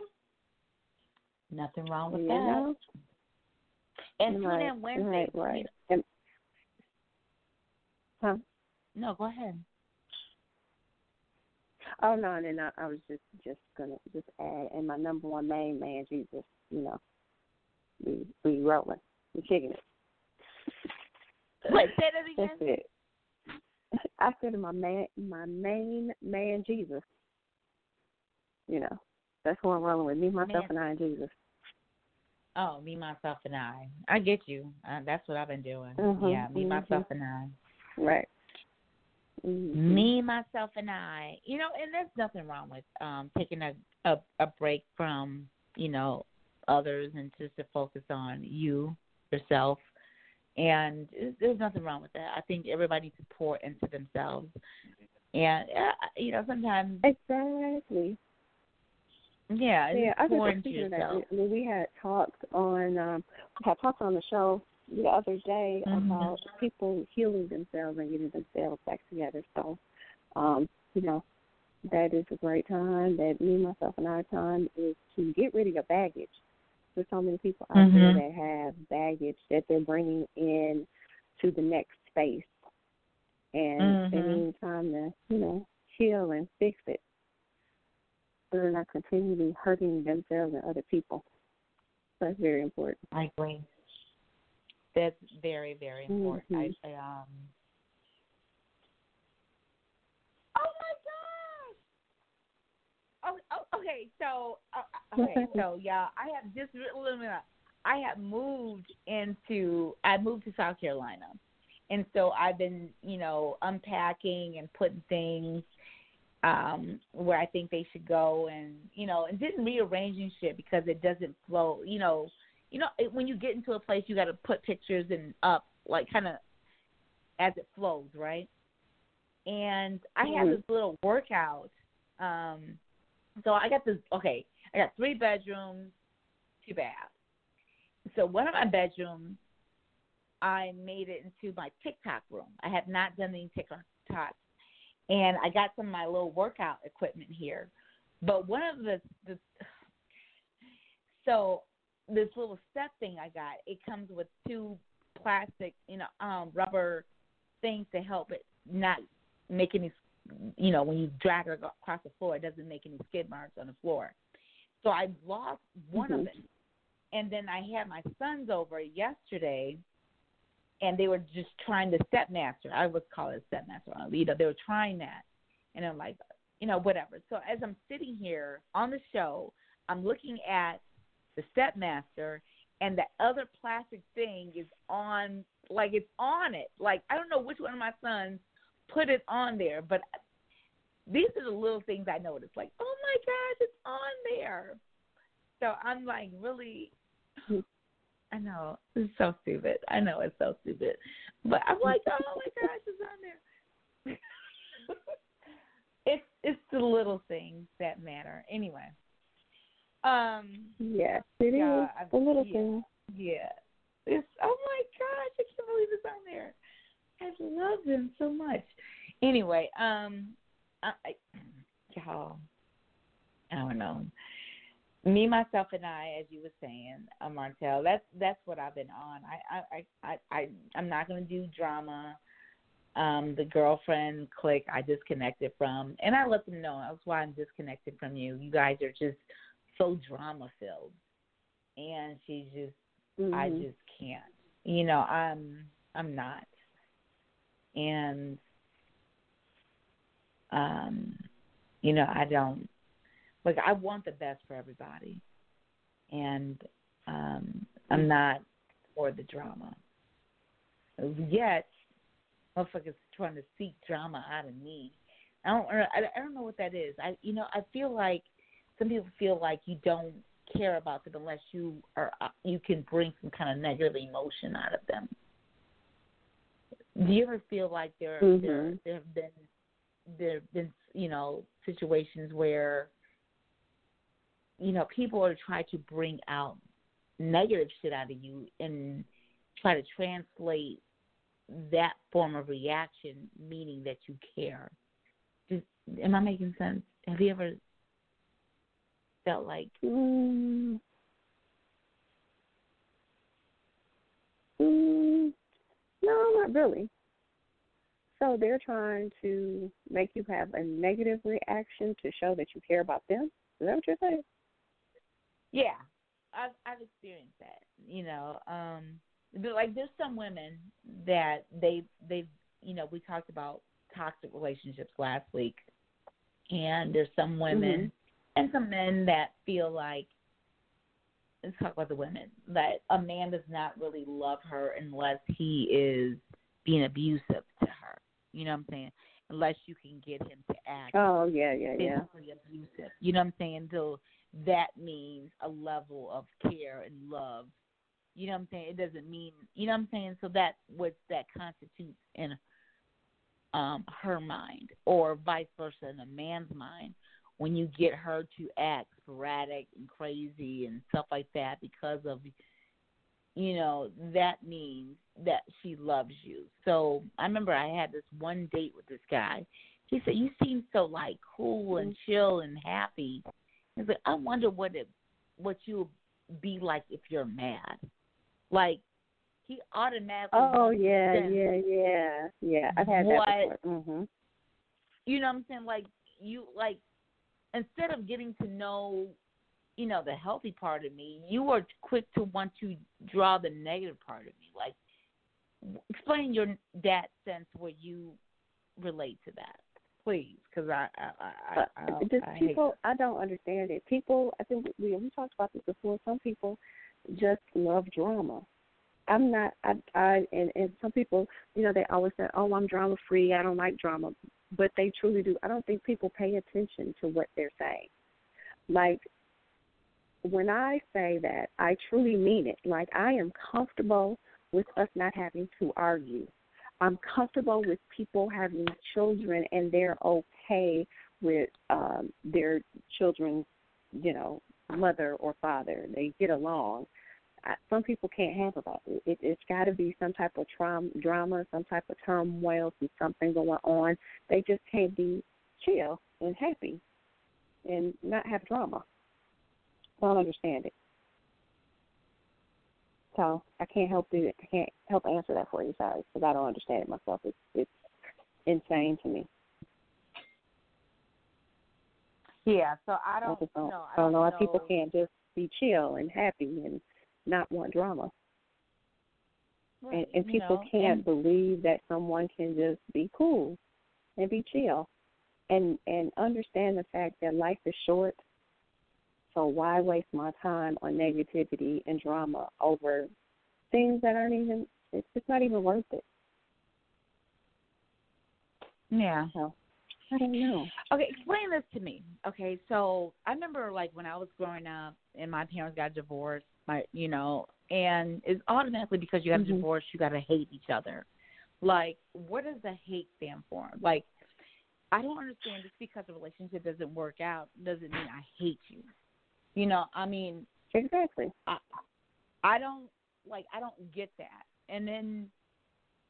Nothing wrong with you that. know, And tune right, in Wednesday. right, right. And, huh? No, go ahead. Oh no, and then I, I was just just gonna just add, and my number one main man, Jesus, you know, we we rolling, we kicking it. Wait, say that (laughs) That's again. it. I said my man, my main man, Jesus. You know, that's who I'm rolling with. Me, myself, Man. and I, and Jesus. Oh, me, myself, and I. I get you. Uh, that's what I've been doing. Mhm, Yeah, me, mhm. myself, and I. Right. Mhm. Me, myself, and I. You know, and there's nothing wrong with um taking a a, a break from you know others and just to focus on you yourself. And there's nothing wrong with that. I think everybody needs to pour into themselves. And uh, you know, sometimes Exactly. Yeah, Yeah, I into speaking of that, yourself. we, we had talked on um we had talked on the show the other day Mhm. about people healing themselves and getting themselves back together. So, um, you know, that is a great time. That me, myself, and our time is to get rid of your baggage. There's so many people out there Mhm. that have baggage that they're bringing in to the next space, and they Mhm. need time to, you know, heal and fix it so they're not continually hurting themselves and other people. So that's very important. I agree. That's very, very important. Mhm. I, I um. Oh my gosh! Oh, oh okay. So, uh, okay. (laughs) So, yeah, I have just a little bit. I have moved into. I moved to South Carolina, and so I've been, you know, unpacking and putting things um where I think they should go, and you know, and didn't rearranging shit because it doesn't flow. You know, you know, it, when you get into a place, you got to put pictures and up, like kind of as it flows, right? And I have Mhm. this little workout. Um, so I got this. Okay, I got three bedrooms, two baths. So one of my bedrooms, I made it into my TikTok room. I have not done any TikTok, and I got some of my little workout equipment here. But one of the the (sighs) so this little step thing I got, it comes with two plastic, you know, um, rubber things to help it not make any, you know, when you drag it across the floor, it doesn't make any skid marks on the floor. So I lost one Mhm. of it, and then I had my sons over yesterday, and they were just trying the stepmaster. I would call it stepmaster. You know, they were trying that, and I'm like, you know, whatever. So as I'm sitting here on the show, I'm looking at the stepmaster, and the other plastic thing is on, like it's on it. Like I don't know which one of my sons put it on there, but these are the little things I noticed. Like, oh my gosh, it's on there. So I'm like really. Mm-hmm. I know it's so stupid. I know it's so stupid, but I'm like, oh my gosh, it's on there. (laughs) it's it's the little things that matter. Anyway. Um. Yes, it is Yeah, I- the little yeah. thing. Yeah. It's oh my gosh, I can't believe it's on there. I love them so much. Anyway, um I, I y'all I don't know. Me, myself and I, as you were saying, uh, Martel, that's that's what I've been on. I I I, I, I I'm not gonna do drama. Um, the girlfriend clique I disconnected from and I let them know that's why I'm disconnected from you. You guys are just so drama filled. And she's just I Mhm. just can't. You know, I'm I'm not. And um you know, I don't like I want the best for everybody. And um I'm not for the drama. Yet motherfuckers trying to seek drama out of me. I don't I don't know what that is. I you know, I feel like some people feel like you don't care about them unless you are uh, you can bring some kind of negative emotion out of them. Do you ever feel like there there Mhm. there have been there have been you know situations where you know people are trying to bring out negative shit out of you and try to translate that form of reaction meaning that you care. Does, am I making sense? Have you ever felt like Mm. Mm. No, not really. So they're trying to make you have a negative reaction to show that you care about them. Is that what you're saying? Yeah, I've I've experienced that. You know, um, but like there's some women that they they you know we talked about toxic relationships last week, and there's some women and some men that feel like let's talk about the women that a man does not really love her unless he is being abusive to her. You know what I'm saying? Unless you can get him to act Oh yeah, yeah, yeah. abusive. You know what I'm saying? So that means a level of care and love. You know what I'm saying? It doesn't mean you know what I'm saying? So that's what that constitutes in um her mind or vice versa in a man's mind when you get her to act sporadic and crazy and stuff like that because of you know, that means that she loves you. So I remember I had this one date with this guy. He said, You seem so like cool and chill and happy. He's like, I wonder what it what you'll be like if you're mad. Like he automatically Oh yeah, yeah, yeah, yeah. I've had What- that before. Mm-hmm. you know what I'm saying? Like you like instead of getting to know, you know, the healthy part of me, you are quick to want to draw the negative part of me. Like explain your that sense where you relate to that, please, because I I I, I, just people, I don't understand it. People, I think we we talked about this before. Some people just love drama. I'm not. I I and and some people, you know, they always say, "Oh, I'm drama free. I don't like drama," but they truly do. I don't think people pay attention to what they're saying. Like when I say that, I truly mean it. Like I am comfortable with us not having to argue. I'm comfortable with people having children and they're okay with um their children's, you know, mother or father. They get along. Some people can't handle that. It, it's got to be some type of trauma, drama, some type of turmoil, some something going on. They just can't be chill and happy, and not have drama. I don't understand it. So I can't help do it. I can't help answer that for you. Sorry, because I don't understand it myself. It's it's insane to me. Yeah, so I don't, just don't, know. I don't know why people can't just be chill and happy and not want drama. Right, And, and people know, can't and- believe that someone can just be cool and be chill and and understand the fact that life is short. So why waste my time on negativity and drama over things that aren't even it's just not even worth it. Yeah. So I don't know. Okay, explain this to me. Okay, so I remember like when I was growing up and my parents got divorced, my you know, and it's automatically because you got Mhm. a divorce, you got to hate each other. Like, what does the hate stand for? Like, I don't understand. Just because a relationship doesn't work out doesn't mean I hate you. You know, I mean, Exactly. I I don't like I don't get that. And then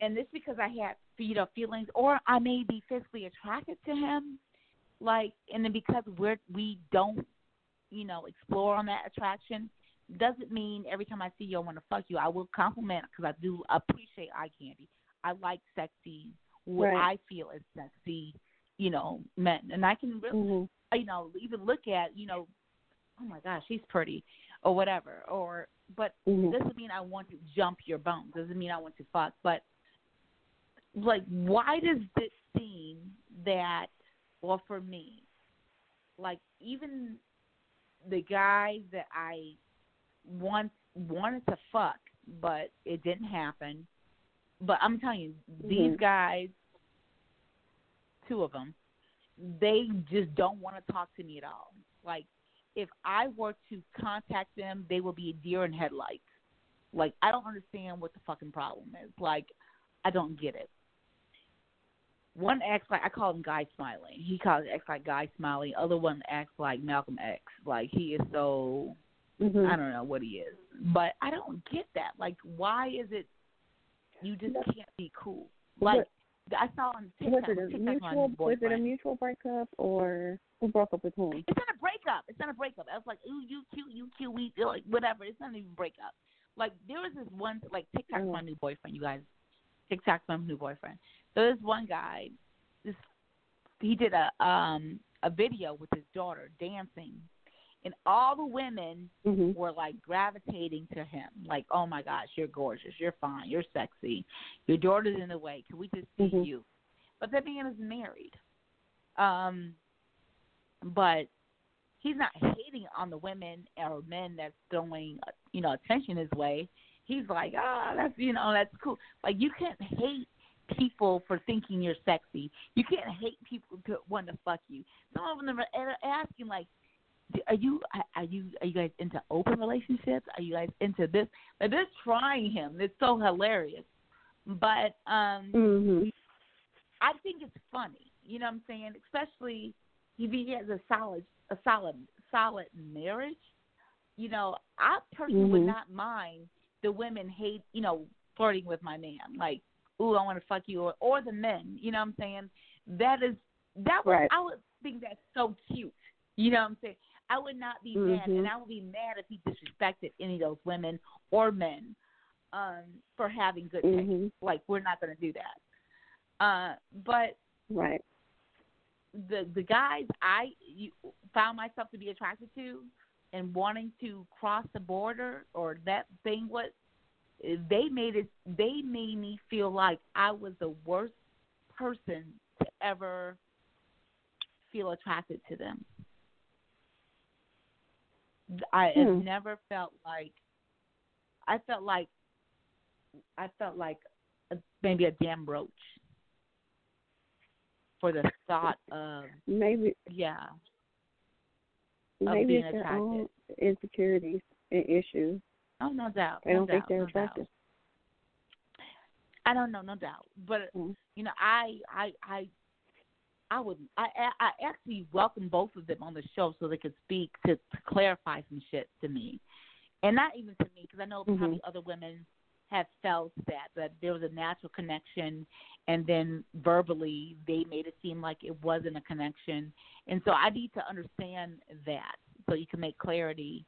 and this because I had you know feelings or I may be physically attracted to him like and then because we're we don't you know explore on that attraction doesn't mean every time I see you I want to fuck you. I will compliment because I do appreciate eye candy. I like sexy what Right. I feel is sexy, you know, men. And I can really Mhm. you know, even look at, you know, oh my gosh, she's pretty or whatever. Or but Mhm. doesn't mean I want to jump your bones. Doesn't mean I want to fuck. But like why does this seem that well for me, like even the guys that I want wanted to fuck but it didn't happen. But I'm telling you, these Mhm. guys two of them they just don't want to talk to me at all. Like if I were to contact them, they will be a deer in headlights. Like I don't understand what the fucking problem is. Like I don't get it. One acts like I call him Guy Smiley. He calls acts like Guy Smiley. Other one acts like Malcolm X. Like he is so Mhm. I don't know what he is, but I don't get that. Like why is it you just can't be cool? Like I saw on Was it a TikTok mutual? Was it a mutual breakup, or who broke up with whom? It's not a breakup. It's not a breakup. I was like, ooh, you cute, you cute, we like whatever. It's not even a breakup. Like there was this one like TikTok's my new boyfriend, you guys. TikTok's my new boyfriend. So this one guy, this he did a um a video with his daughter dancing, and all the women Mhm. were like gravitating to him. Like, oh my gosh, you're gorgeous, you're fine, you're sexy, your daughter's in the way. Can we just see Mhm. you? But that man is married. Um, but he's not hating on the women or men that's throwing you know attention his way. He's like, ah, that's you know that's cool. Like you can't hate people for thinking you're sexy. You can't hate people to want to fuck you. Some of them are asking like, are you are you are you guys into open relationships? Are you guys into this? Like they're trying him. It's so hilarious. But um Mhm. I think it's funny. You know what I'm saying? Especially if he has a solid a solid solid marriage. You know, I personally would Mhm. not mind the women hate you know, flirting with my man. Like, ooh, I wanna fuck you or or the men, you know what I'm saying? That is that would Right. I would think that's so cute. You know what I'm saying? I would not be mad Mhm. and I would be mad if he disrespected any of those women or men um for having good taste. Mhm. Like we're not gonna do that. Uh but Right. The the guys I you, found myself to be attracted to and wanting to cross the border or that thing was they made it they made me feel like I was the worst person to ever feel attracted to them. I have Hmm. never felt like I felt like I felt like a, maybe a damn roach for the thought of Maybe yeah maybe it's their attracted. own insecurities and issues. oh no doubt They no don't think they're no doubt. I don't know no doubt but Mm. you know I I I I would I I I actually welcome both of them on the show so they could speak to, to clarify some shit to me and not even to me because I know Mhm. probably other women have felt that that there was a natural connection, and then verbally they made it seem like it wasn't a connection, and so I need to understand that so you can make clarity,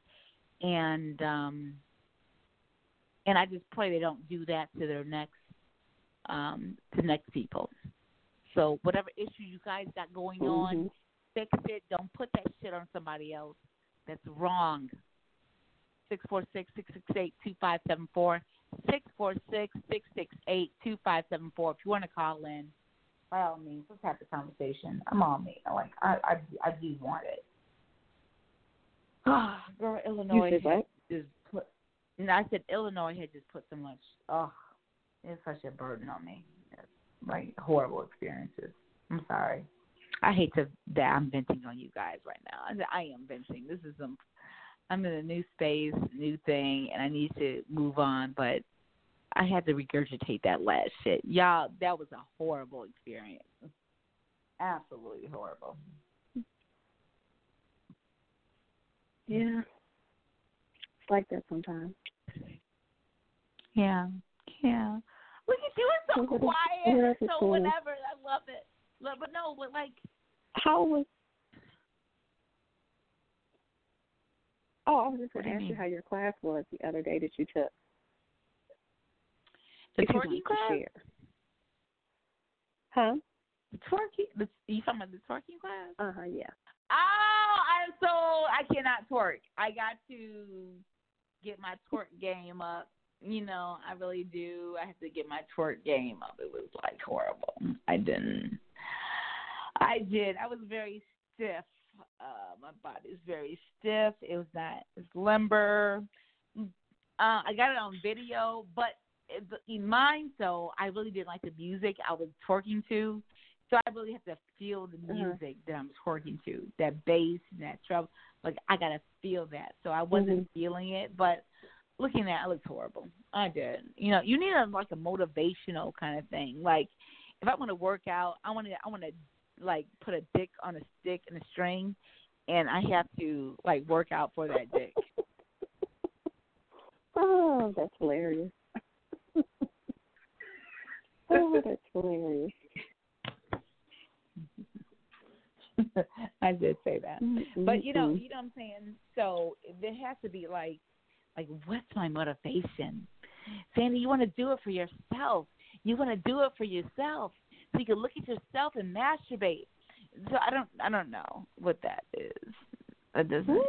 and um, and I just pray they don't do that to their next um to next people. So whatever issue you guys got going on, Mhm. fix it. Don't put that shit on somebody else. That's wrong. Six four six six six eight two five seven four. Six four six six six eight two five seven four. If you want to call in, by all means, let's have the conversation. I'm on me. Like I I I do want it. Ah, (sighs) girl, Illinois You said just put. No, I said Illinois had just put so much. Oh, it's such a burden on me. It's like horrible experiences. I'm sorry. I hate to that I'm venting on you guys right now. I, I am venting. This is some. I'm in a new space, new thing, and I need to move on. But I had to regurgitate that last shit, y'all. That was a horrible experience. Absolutely horrible. Yeah. It's like that sometimes. Yeah, yeah. Look at you, it's so (laughs) quiet, what else it's is so whatever. I love it. Love, but no, but like How was? Oh, I was just going to ask you how your class was the other day that you took. the if twerking wanted to class. share. Huh? The twerking. The, you talking about the twerking class? Uh huh. Yeah. Oh, I am so I cannot twerk. I got to get my twerk game up. You know, I really do. I have to get my twerk game up. It was like horrible. I didn't. I did. I was very stiff. Uh, my body's very stiff. It was not. It's limber. Uh, I got it on video, but in mine, so I really didn't like the music I was twerking to. So I really have to feel the Uh-huh. music that I'm twerking to, that bass and that treble. Like I gotta feel that. So I wasn't Mhm. feeling it, but looking at it, it looked horrible. I did. You know, you need a like a motivational kind of thing. Like if I want to work out, I want to I want to like put a dick on a stick and a string, and I have to like work out for that dick. (laughs) Oh, that's hilarious. (laughs) oh, that's hilarious. (laughs) I did say that. Mm-hmm. But you know, you know what I'm saying? So there has to be like like what's my motivation? Sandy, you want to do it for yourself. You want to do it for yourself. So you can look at yourself and masturbate. So I don't I don't know what that is. That doesn't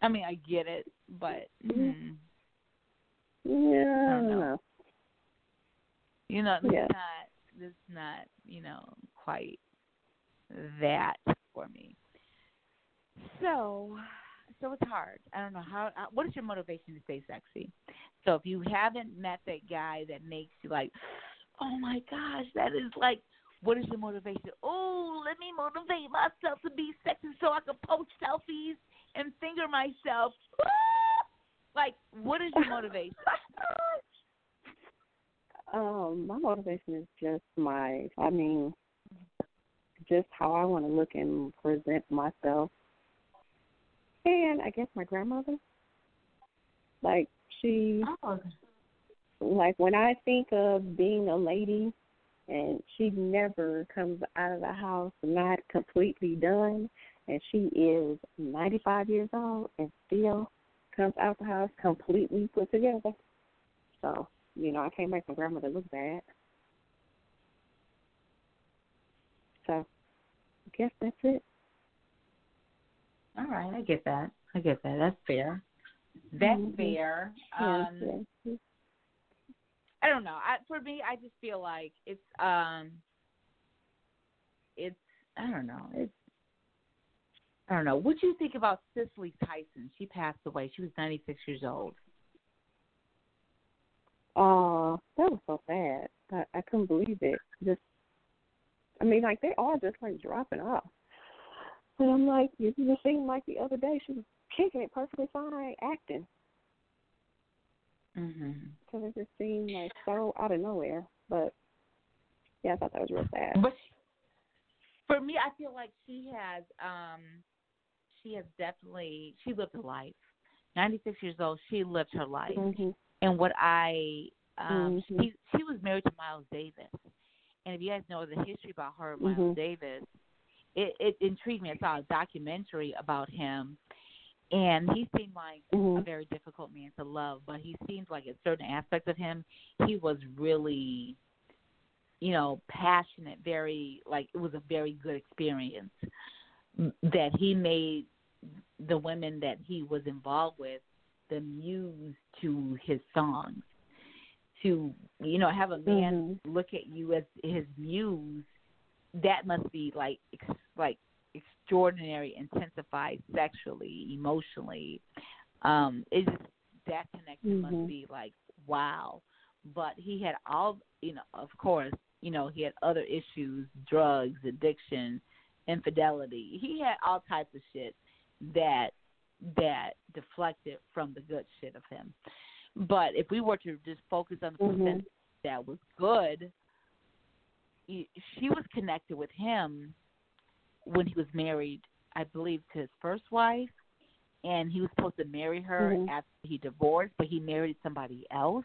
I mean, I get it, but mm, yeah, I don't know. you know, it's Yeah. not it's not, you know, quite that for me. So, so it's hard. I don't know how. uh, What is your motivation to stay sexy? So if you haven't met that guy that makes you like, oh my gosh, that is like, what is your motivation? Oh, let me motivate myself to be sexy so I can post selfies and finger myself. (laughs) Like, what is your motivation? (laughs) Um, my motivation is just my, I mean, just how I want to look and present myself. And I guess my grandmother, like she, oh, like when I think of being a lady, and she never comes out of the house not completely done, and she is 95 years old and still comes out the house completely put together. So, you know, I can't make my grandmother look bad. So, I guess that's it. All right, I get that. I get that. That's fair. That's Mhm. fair. Um, yeah. I don't know. I, for me, I just feel like it's um, it's I don't know. It's I don't know. What do you think about Cicely Tyson? She passed away. She was 96 years old. Oh, that was so sad. I, I couldn't believe it. Just, I mean, like they all just like dropping off. And I'm like, it just seemed like the other day she was kicking it perfectly fine, acting. Mhm. So it just seemed like so out of nowhere. But yeah, I thought that was real sad. But she, for me, I feel like she has um, she has definitely she lived a life, 96 years old. She lived her life. Mhm. And what I um Mhm. she she was married to Miles Davis. And if you guys know the history about her, Miles Mhm. Davis, it, it intrigued me. I saw a documentary about him and he seemed like a Mhm. very difficult man to love, but he seemed like in certain aspects of him he was really you know, passionate, very like it was a very good experience that he made the women that he was involved with the muse to his songs. To you know, have a man look at you as his muse, that must be like like extraordinary, intensified sexually, emotionally. Um, it just that connection Mhm. must be like wow. But he had all you know, of course, you know, he had other issues, drugs, addiction, infidelity. He had all types of shit that that deflected from the good shit of him. But if we were to just focus on the Mhm. percent that was good, she was connected with him when he was married, I believe, to his first wife, and he was supposed to marry her Mhm. after he divorced, but he married somebody else.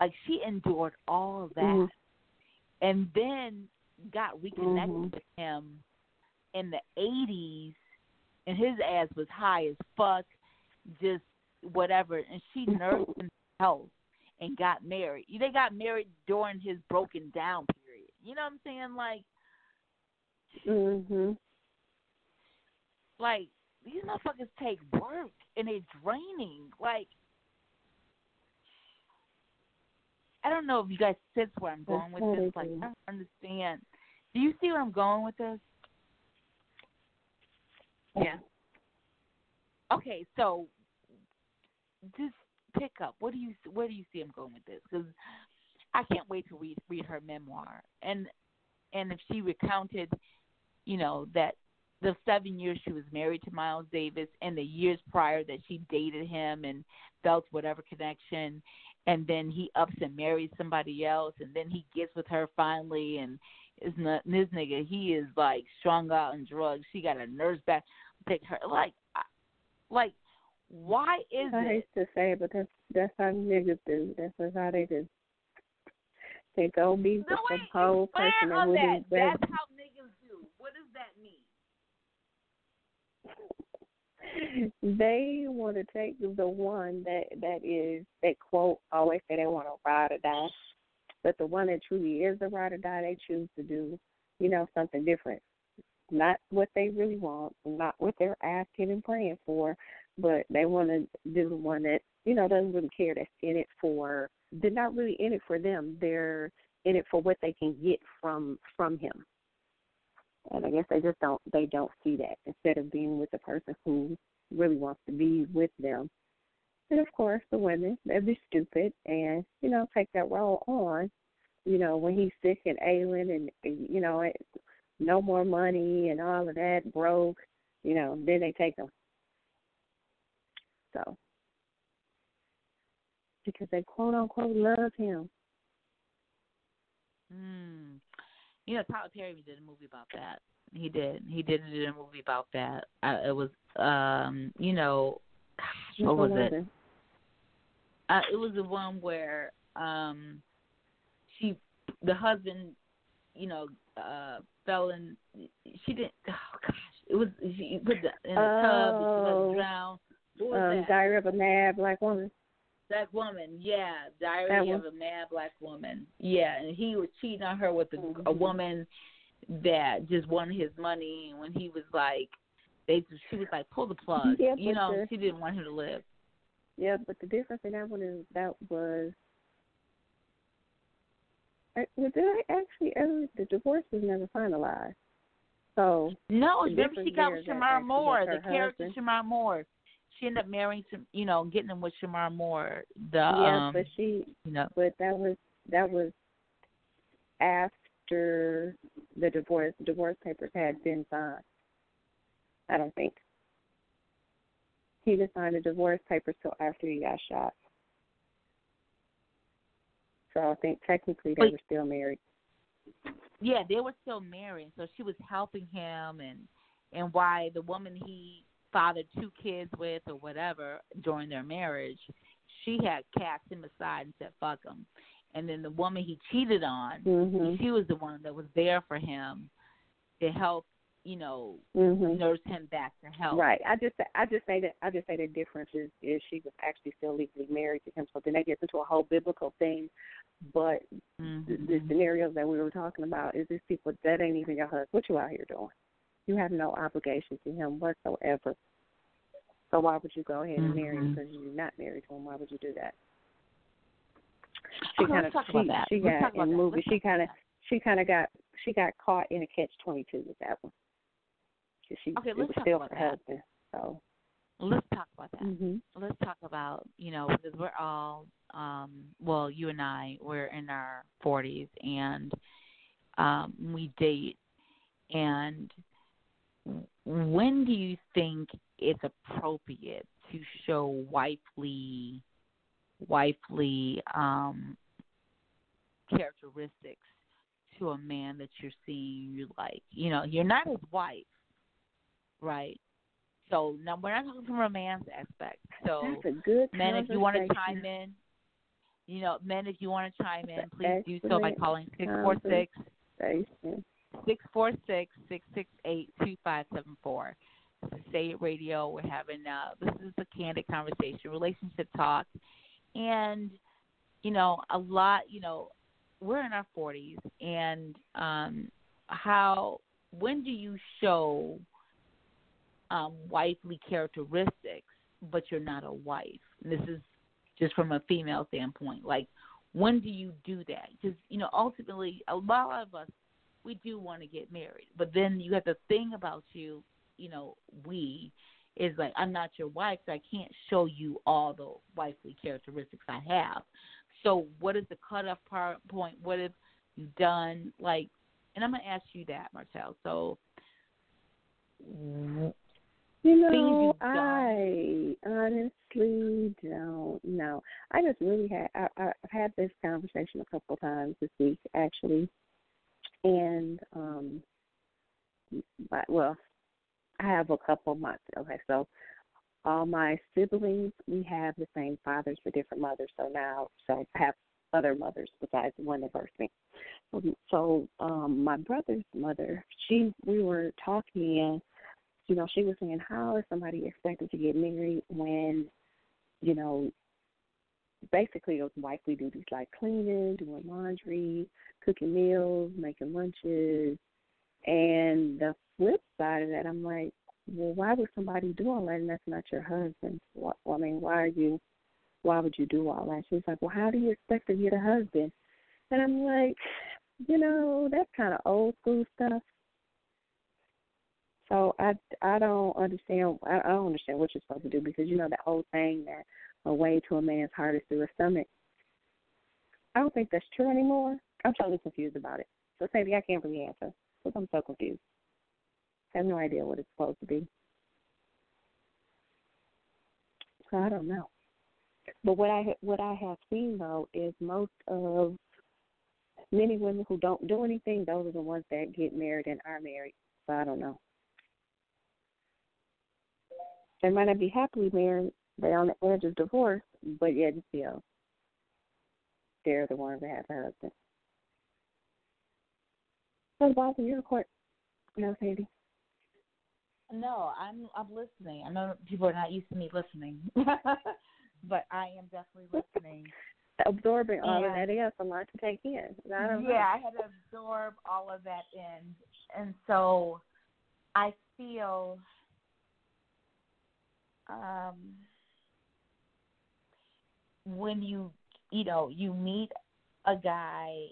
Like she endured all of that, Mhm. and then got reconnected Mhm. with him in the eighties, and his ass was high as fuck, just whatever, and she (laughs) nursed him health and got married. They got married during his broken down period. You know what I'm saying? Like, Mhm. Like these motherfuckers take work and they're draining. Like, I don't know if you guys sense where I'm going with this. Like. I don't understand. Do you see where I'm going with this? Yeah. Okay, so just pick up. What do you where do you see him going with this? Because I can't wait to read read her memoir. And and if she recounted, you know, that the seven years she was married to Miles Davis and the years prior that she dated him and felt whatever connection and then he ups and marries somebody else and then he gets with her finally and is not this nigga he is like strung out on drugs. She got a nurse back pick her like like why is I it hate to say it, but that's that's how niggas do. That's just how they do. They go be with No, the wait, whole person that on will that. That's how niggas do. What does that mean? They want to take the one that that is they quote always say they want to ride or die, but the one that truly is a ride or die, they choose to do, you know, something different. Not what they really want, not what they're asking and praying for, but they want to do the one that you know doesn't really care. That's in it for. They're not really in it for them. They're in it for what they can get from from him and I guess they just don't they don't see that instead of being with the person who really wants to be with them. And of course, the women they'll be stupid and you know take that role on. You know when he's sick and ailing and you know it, no more money and all of that broke. You know then they take them. So because they quote unquote love him. Hmm. You know, Tyler Perry did a movie about that. He did. He did did a movie about that. Uh, it was, um, you know, gosh, what was it? Uh, it was the one where um, she, the husband, you know, uh, fell in. She didn't. Oh gosh, it was. She put the, in the tub. And she Oh. was drowned. What was Um, that? Diary of a Mad Black Woman. Black woman, yeah, Diary of a Mad Black Woman, yeah, and he was cheating on her with a, a Mhm. woman that just wanted his money. And when he was like, they, she was like, pull the plug, Yeah, you know, the- she didn't want him to live. Yeah, but the difference in that one is that was. I- did I actually ever the divorce was never finalized? So No, remember she got with Shemar Moore, the character. Shemar Moore. She ended up marrying some, you know, getting him with Shemar Moore. The yeah, um, but she, you know, but that was that was after the divorce. Divorce papers had been signed. I don't think he didn't sign the divorce papers till after he got shot. So I think technically they were still married. yeah, they were still married, so she was helping him, and and why the woman he fathered two kids with or whatever during their marriage, she had cast him aside and said fuck him. And then the woman he cheated on, Mhm. she was the one that was there for him to help, you know, Mhm. nurse him back to health. Right. I just I just say that I just say the difference is, is she was actually still legally married to him. So then that gets into a whole biblical thing. But Mhm. the, the scenarios that we were talking about is these people that ain't even your husband. What you out here doing? You have no obligation to him whatsoever. So why would you go ahead and marry him because you're not married to him? Why would you do that? She Okay, kind of she, about that. she got about in the movie. She kind of she kind of got she got caught in a catch twenty two with that one. She, Okay, let's was talk still about her that. husband. So Let's talk about that. mhm. Let's talk about, you know, because we're all, um, well, you and I, we're in our 40s and um, we date. And when do you think it's appropriate to show wifely, wifely um, characteristics to a man that you're seeing you like? You know, you're not his wife, right? So now we're not talking from a romance aspect. So That's a good men, if you want to chime in, you know, men, if you want to chime in, please do so by calling six four six Station. six four six six six eight two five seven four. This is Say It Radio. We're having uh, this is a candid conversation, relationship talk, and you know, a lot. You know, we're in our forties, and um, how when do you show um, wifely characteristics, but you're not a wife? And this is just from a female standpoint. Like, when do you do that? Because you know, ultimately, a lot of us we do want to get married, but then you have the thing about you, you know, we is like I'm not your wife, so I can't show you all the wifely characteristics I have. So, what is the cutoff part point? What have you done? Like, and I'm gonna ask you that, Martell. So, You know. I honestly don't know. I just really had I, I- I've had this conversation a couple times this week actually, and um, but well, I have a couple months. Okay, so all my siblings we have the same fathers but different mothers. So now, so I have other mothers besides one that birthed me. So, so um, my brother's mother, she we were talking and you know, she was saying, how is somebody expected to get married when, you know, basically it those wifely duties like cleaning, doing laundry, cooking meals, making lunches. And the flip side of that, I'm like, well, why would somebody do all that and that's not your husband? What, I mean, why are you, why would you do all that? She's like, well, how do you expect to get a husband? And I'm like, you know, that's kind of old school stuff. So I I don't understand I, I don't understand what you're supposed to do because you know that whole thing that a way to a man's heart is through his stomach. I don't think that's true anymore. I'm totally confused about it. So Sadie, I can't really answer because I'm so confused. I have no idea what it's supposed to be. So I don't know. But what I what I have seen though is most of many women who don't do anything, those are the ones that get married and are married. So I don't know. They might not be happily married. They're on the edge of divorce, but yet and still, they're the ones that have a husband. So, Bob, you're in court. No, Sandy. no, I'm I'm listening. I know people are not used to me listening, (laughs) but I am definitely listening. (laughs) Absorbing all of that And- is a lot to take in. I don't know. yeah, I had to absorb all of that in, and so I feel um, when you you know you meet a guy,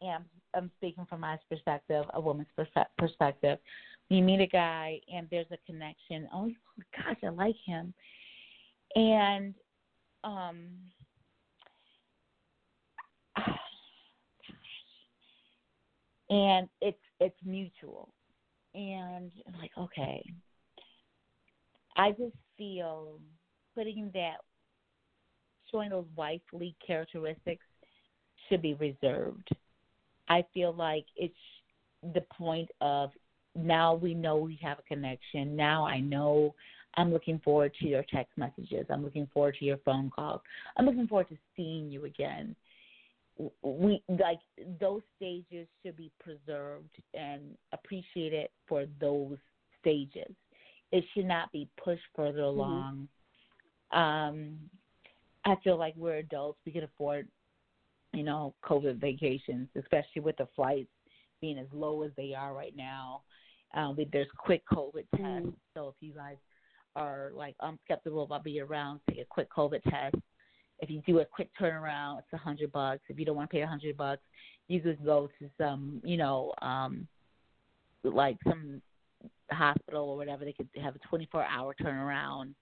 and I'm, speaking from my perspective, a woman's perspe- perspective. You meet a guy, and there's a connection. Oh gosh, I like him, and um. (sighs) and it's it's mutual and I'm like okay i just feel putting that showing those wifely characteristics should be reserved i feel like it's the point of now we know we have a connection now i know I'm looking forward to your text messages. I'm looking forward to your phone calls. I'm looking forward to seeing you again. We like those stages should be preserved and appreciated for those stages. It should not be pushed further along. Um, I feel like we're adults. We can afford, you know, COVID vacations, especially with the flights being as low as they are right now. Um, we, there's quick COVID tests. So if you guys are like I'm skeptical about being around, take a quick COVID test. If you do a quick turnaround, it's a hundred bucks. If you don't want to pay a hundred bucks, you could go to some, you know, um, like some hospital or whatever. They could have a 24 hour turnaround.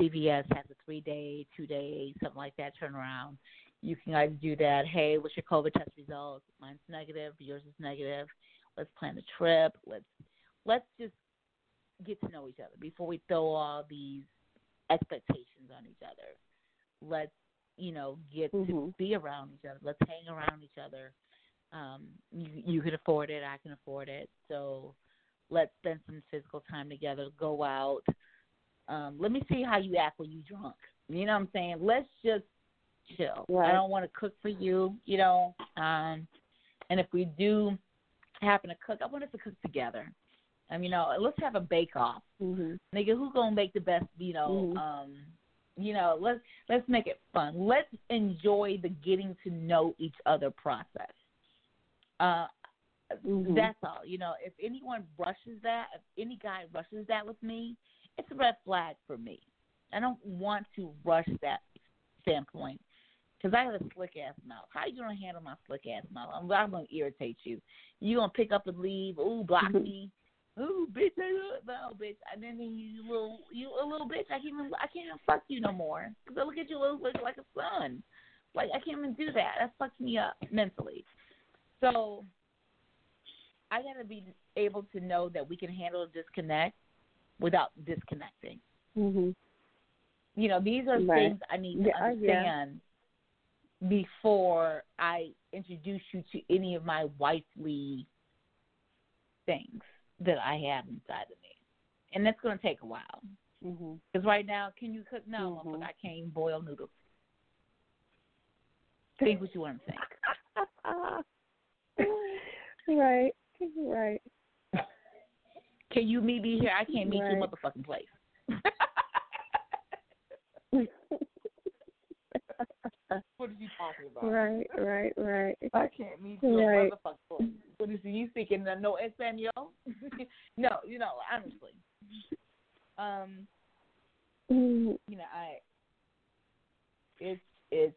CVS has a three day, two day, something like that turnaround. You can either do that. Hey, what's your COVID test results? Mine's negative. Yours is negative. Let's plan a trip. Let's let's just get to know each other before we throw all these expectations on each other. Let's you know get to be around each other. Let's hang around each other. Um, you you can afford it. I can afford it. So let's spend some physical time together. Go out. Um, let me see how you act when you're drunk. You know what I'm saying? Let's just chill. Right. I don't want to cook for you. You know. Um, and if we do happen to cook, I want us to cook together. Um, you know, let's have a bake off. Mm-hmm. Nigga, who gonna make the best? You know, Mhm. um, you know, let's let's make it fun. Let's enjoy the getting to know each other process. Uh, Mhm. that's all. You know, if anyone rushes that, if any guy rushes that with me, it's a red flag for me. I don't want to rush that standpoint because I have a slick ass mouth. How you gonna handle my slick ass mouth? I'm, I'm gonna irritate you. You gonna pick up and leave? Ooh, block mm-hmm. me. Ooh, bitch, I no, bitch. And then you little, you a little bitch. I can't even, I can't even fuck you no more. Cause I look at you look, look like a son. Like I can't even do that. That fucks me up mentally. So I gotta be able to know that we can handle a disconnect without disconnecting. Mhm. You know, these are Right. things I need to Yeah, I- yeah. understand before I introduce you to any of my wifely things that I have inside of me. And that's going to take a while. Mhm. Because right now, can you cook? No, Mhm. motherfucker, I can't even boil noodles. Think what you want to think. (laughs) right. Right. Can you meet me here? I can't meet your Right. motherfucking place. (laughs) what are you talking about? Right, right, right. I can't meet you Right. motherfucking place. What is it? You speaking uh, no Espanol? (laughs) no, you know, honestly. Um, Mhm. you know, I it's it's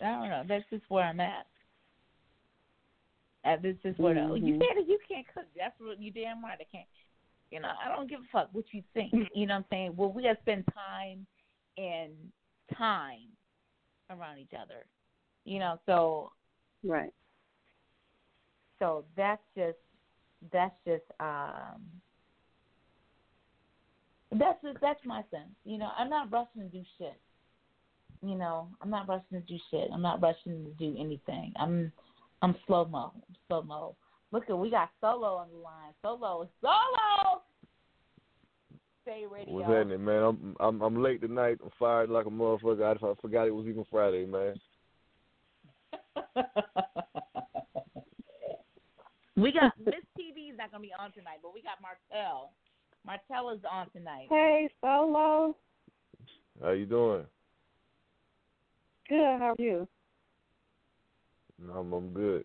I don't know. That's just where I'm at. Uh, this is where the, you said you can't cook. That's what you damn right. I can't. You know, I don't give a fuck what you think. You know what I'm saying? Well, we gotta spend time and time around each other. You know, so Right. so that's just that's just um that's just that's my sense. You know, I'm not rushing to do shit. You know, I'm not rushing to do shit. I'm not rushing to do anything. I'm I'm slow mo. Slow mo. Look at we got solo on the line. Solo solo Say radio. What's happening, man? I'm I'm I'm late tonight. I'm fired like a motherfucker. I, I forgot it was even Friday, man. (laughs) we got Miss TB's not gonna be on tonight, but we got Martell. Martell is on tonight. Hey, Solo. How you doing? Good. How are you? I'm I'm good.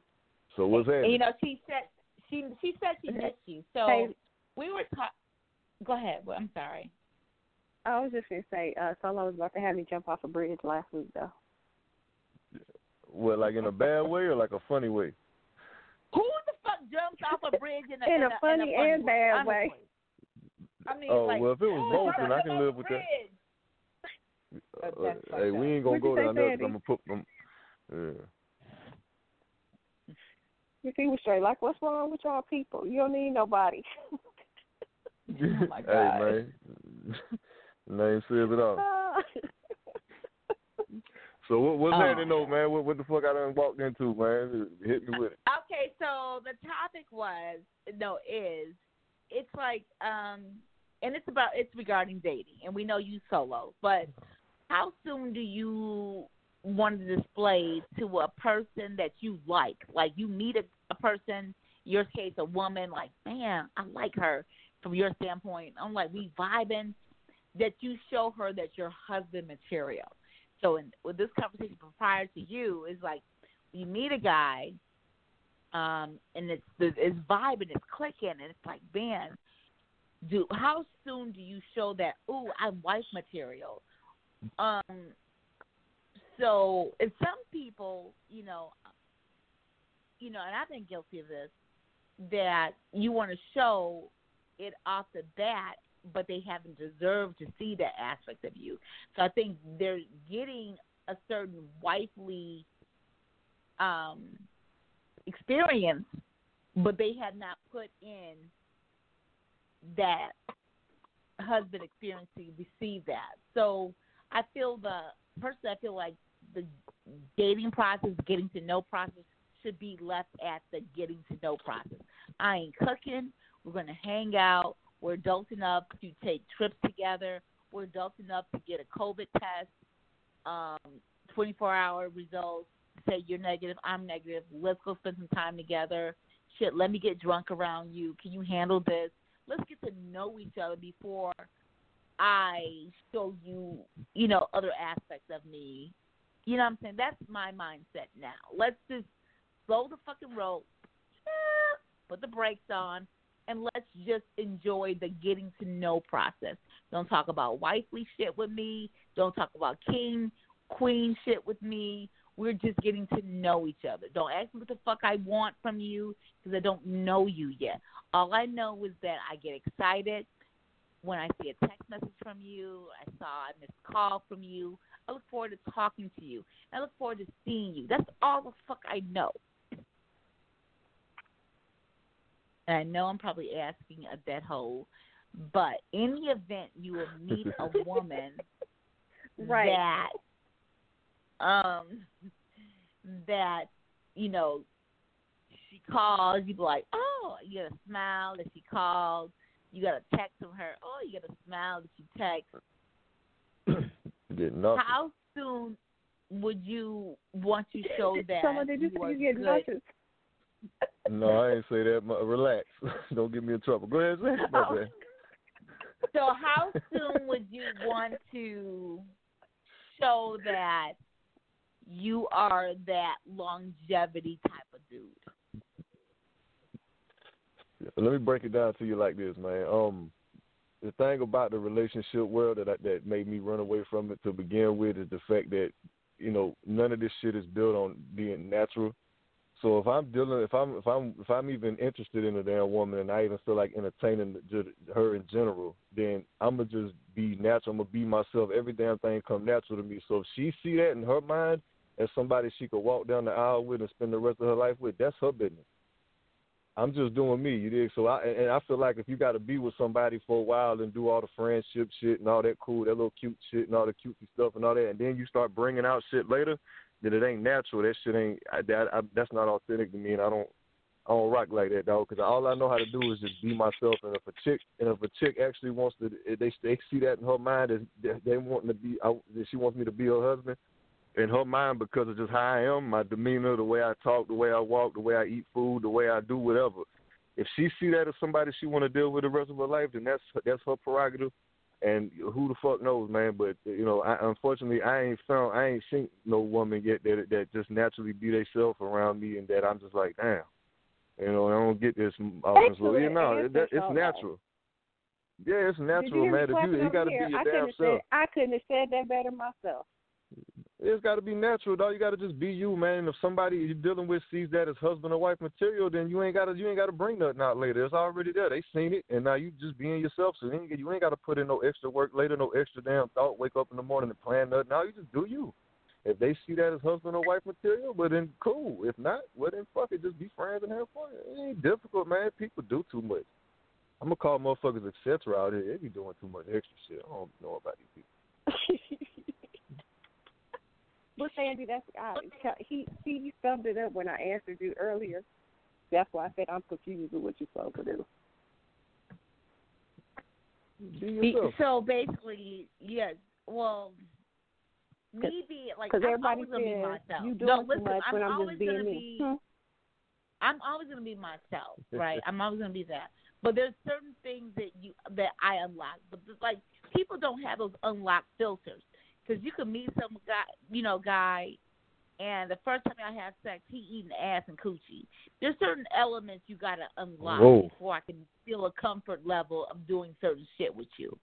So what's And, happening? you know, she said she she said she missed you. So Hey. we were talking. Go ahead. Well, I'm sorry. I was just gonna say, uh, Solo was about to have me jump off a bridge last week, though. Well, like in a bad way or like a funny way? Who the fuck jumps off a bridge in a, (laughs) In a funny and way? bad way. I mean, Oh like, well, if it was who both, then I can live a with that. Uh, hey, we ain't gonna What'd you go there say, now? I'm gonna put them. Yeah. You see, we straight. Like, what's wrong with y'all people? You don't need nobody. (laughs) Oh my hey God. man, (laughs) name says it all. (laughs) So what, what's Oh. happening though, man? What, what the fuck I done walked into, man? Hit me with it. Okay, so the topic was no is it's like um and it's about it's regarding dating, and we know you solo, but how soon do you want to display to a person that you like? Like you meet a, a person, your case a woman, like man, I like her from your standpoint. I'm like we vibing. That you show her that you're husband material. So in, with this conversation prior to you is like you meet a guy, um, and it's it's vibing, it's clicking, and it's like man, do how soon do you show that? Ooh, I'm wife material. Um, so if some people, you know, you know, and I've been guilty of this, that you want to show it off the bat, but they haven't deserved to see that aspect of you. So I think they're getting a certain wifely um, experience, but they have not put in that husband experience to receive that. So I feel the personally, I feel like the dating process, getting to know process should be left at the getting to know process. I ain't cooking. We're gonna hang out. We're adult enough to take trips together. We're adult enough to get a COVID test, um, 24 hour results. Say you're negative, I'm negative. Let's go spend some time together. Shit, let me get drunk around you. Can you handle this? Let's get to know each other before I show you, you know, other aspects of me. You know what I'm saying? That's my mindset now. Let's just slow the fucking rope, (laughs) put the brakes on, and let's just enjoy the getting to know process. Don't talk about wifely shit with me. Don't talk about king, queen shit with me. We're just getting to know each other. Don't ask me what the fuck I want from you because I don't know you yet. All I know is that I get excited when I see a text message from you. I saw a missed call from you. I look forward to talking to you. I look forward to seeing you. That's all the fuck I know. And I know I'm probably asking a dead hole, but in the event you will meet a (laughs) woman Right. that um that you know she calls, you be like, oh, you got a smile that she called. You got a text from her. Oh, you got a smile that she text. (clears throat) Get nothing. How soon would you want to show (laughs) that Someone did you you say are you get good? No, I ain't say that. Relax. (laughs) Don't get me in trouble. Go ahead, say it. So how soon would you want to show that you are that longevity type of dude? Let me break it down to you like this, man. Um, the thing about the relationship world that I, that made me run away from it to begin with is the fact that you know none of this shit is built on being natural. So if I'm dealing, if I'm if I'm if I'm even interested in a damn woman and I even feel like entertaining her in general, then I'm gonna just be natural. I'm gonna be myself. Every damn thing come natural to me. So if she see that in her mind as somebody she could walk down the aisle with and spend the rest of her life with, that's her business. I'm just doing me, you dig? So I and I feel like if you got to be with somebody for a while and do all the friendship shit and all that cool, that little cute shit and all the cutesy stuff and all that, and then you start bringing out shit later, then it ain't natural. That shit ain't. That, I, that's not authentic to me, and I don't. I don't rock like that, dog. Because all I know how to do is just be myself. And if a chick, and if a chick actually wants to, eh, they they see that in her mind that they want to be. I, that she wants me to be her husband. In her mind, because of just how I am, my demeanor, the way I talk, the way I walk, the way I eat food, the way I do whatever. If she see that as somebody she want to deal with the rest of her life, then that's that's her prerogative. And who the fuck knows, man? But you know, I, unfortunately, I ain't found, I ain't seen no woman yet that that just naturally be themselves around me, and that I'm just like, damn, you know, I don't get this. So you know, it, that, it's natural. Yeah, it's natural, man. you you got to be your I damn self. said I couldn't have said that better myself. It's got to be natural, dog. You got to just be you, man. And if somebody you're dealing with sees that as husband or wife material, then you ain't got to you ain't got to bring nothing out later. It's already there. They seen it, and now you just being yourself. So then you, ain't got to put in no extra work later, no extra damn thought. Wake up in the morning and plan nothing. Now you just do you. If they see that as husband or wife material, well then cool. If not, well then fuck it, just be friends and have fun. It ain't difficult, man. People do too much. I'm gonna call motherfuckers etc. out here. They be doing too much extra shit. I don't know about these people. (laughs) But Sandy, that's uh, he he summed it up when I answered you earlier. That's why I said I'm confused with what you're supposed to do. Be Be- So basically, yes. Well, me being like 'Cause I'm everybody always gonna be myself. you no, doing too listen, much I'm when I'm just always gonna me. be. Hmm. I'm always gonna be myself, (laughs) right? I'm always gonna be that. But there's certain things that you that I unlock. But like people don't have those unlocked filters because you can meet some guy, you know, guy, and the first time I have sex, he eating ass and coochie. There's certain elements you gotta unlock Whoa. before I can feel a comfort level of doing certain shit with you.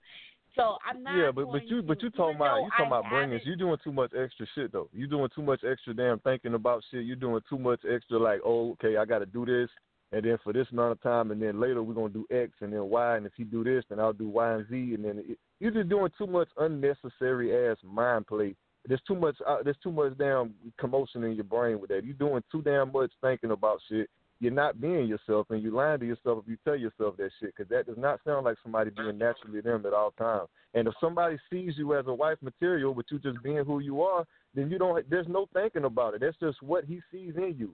So I'm not. Yeah, but but you but you talking about you talking I about bringing you doing too much extra shit though. You doing too much extra damn thinking about shit. You doing too much extra like oh okay I got to do this and then for this amount of time and then later we're gonna do X and then Y and if he do this then I'll do Y and Z and then it, you're just doing too much unnecessary ass mind play. There's too much uh, there's too much damn commotion in your brain with that. You're doing too damn much thinking about shit. You're not being yourself and you're lying to yourself if you tell yourself that shit because that does not sound like somebody being naturally them at all times. And if somebody sees you as a wife material, but you just being who you are, then you don't. There's no thinking about it. That's just what he sees in you.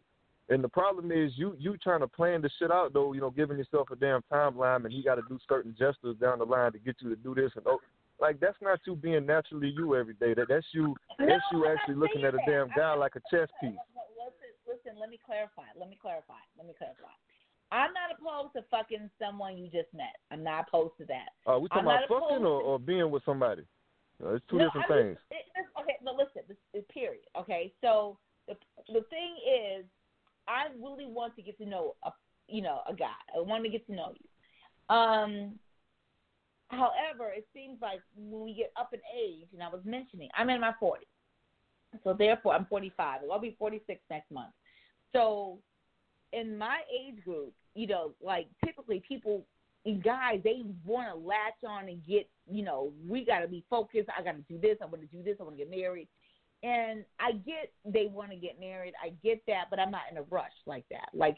And the problem is you you trying to plan the shit out though. You know, giving yourself a damn timeline, and he got to do certain gestures down the line to get you to do this and oh. Like that's not you being naturally you every day. That that's you. That's you actually looking at a damn guy like a chess piece. Listen, let me clarify. Let me clarify. Let me clarify. I'm not opposed to fucking someone you just met. I'm not opposed to that. Uh, we talking about fucking or, or being with somebody. Uh, it's two no, different I'm things. It, okay, but listen, this is period. Okay, so the the thing is, I really want to get to know a you know a guy. I want to get to know you. Um, however, it seems like when we get up in age, and I was mentioning, I'm in my 40s, so therefore I'm 45. I'll be 46 next month. So in my age group, you know, like typically people guys they want to latch on and get you know we got to be focused i got to do this i want to do this i want to get married and i get they want to get married i get that but i'm not in a rush like that like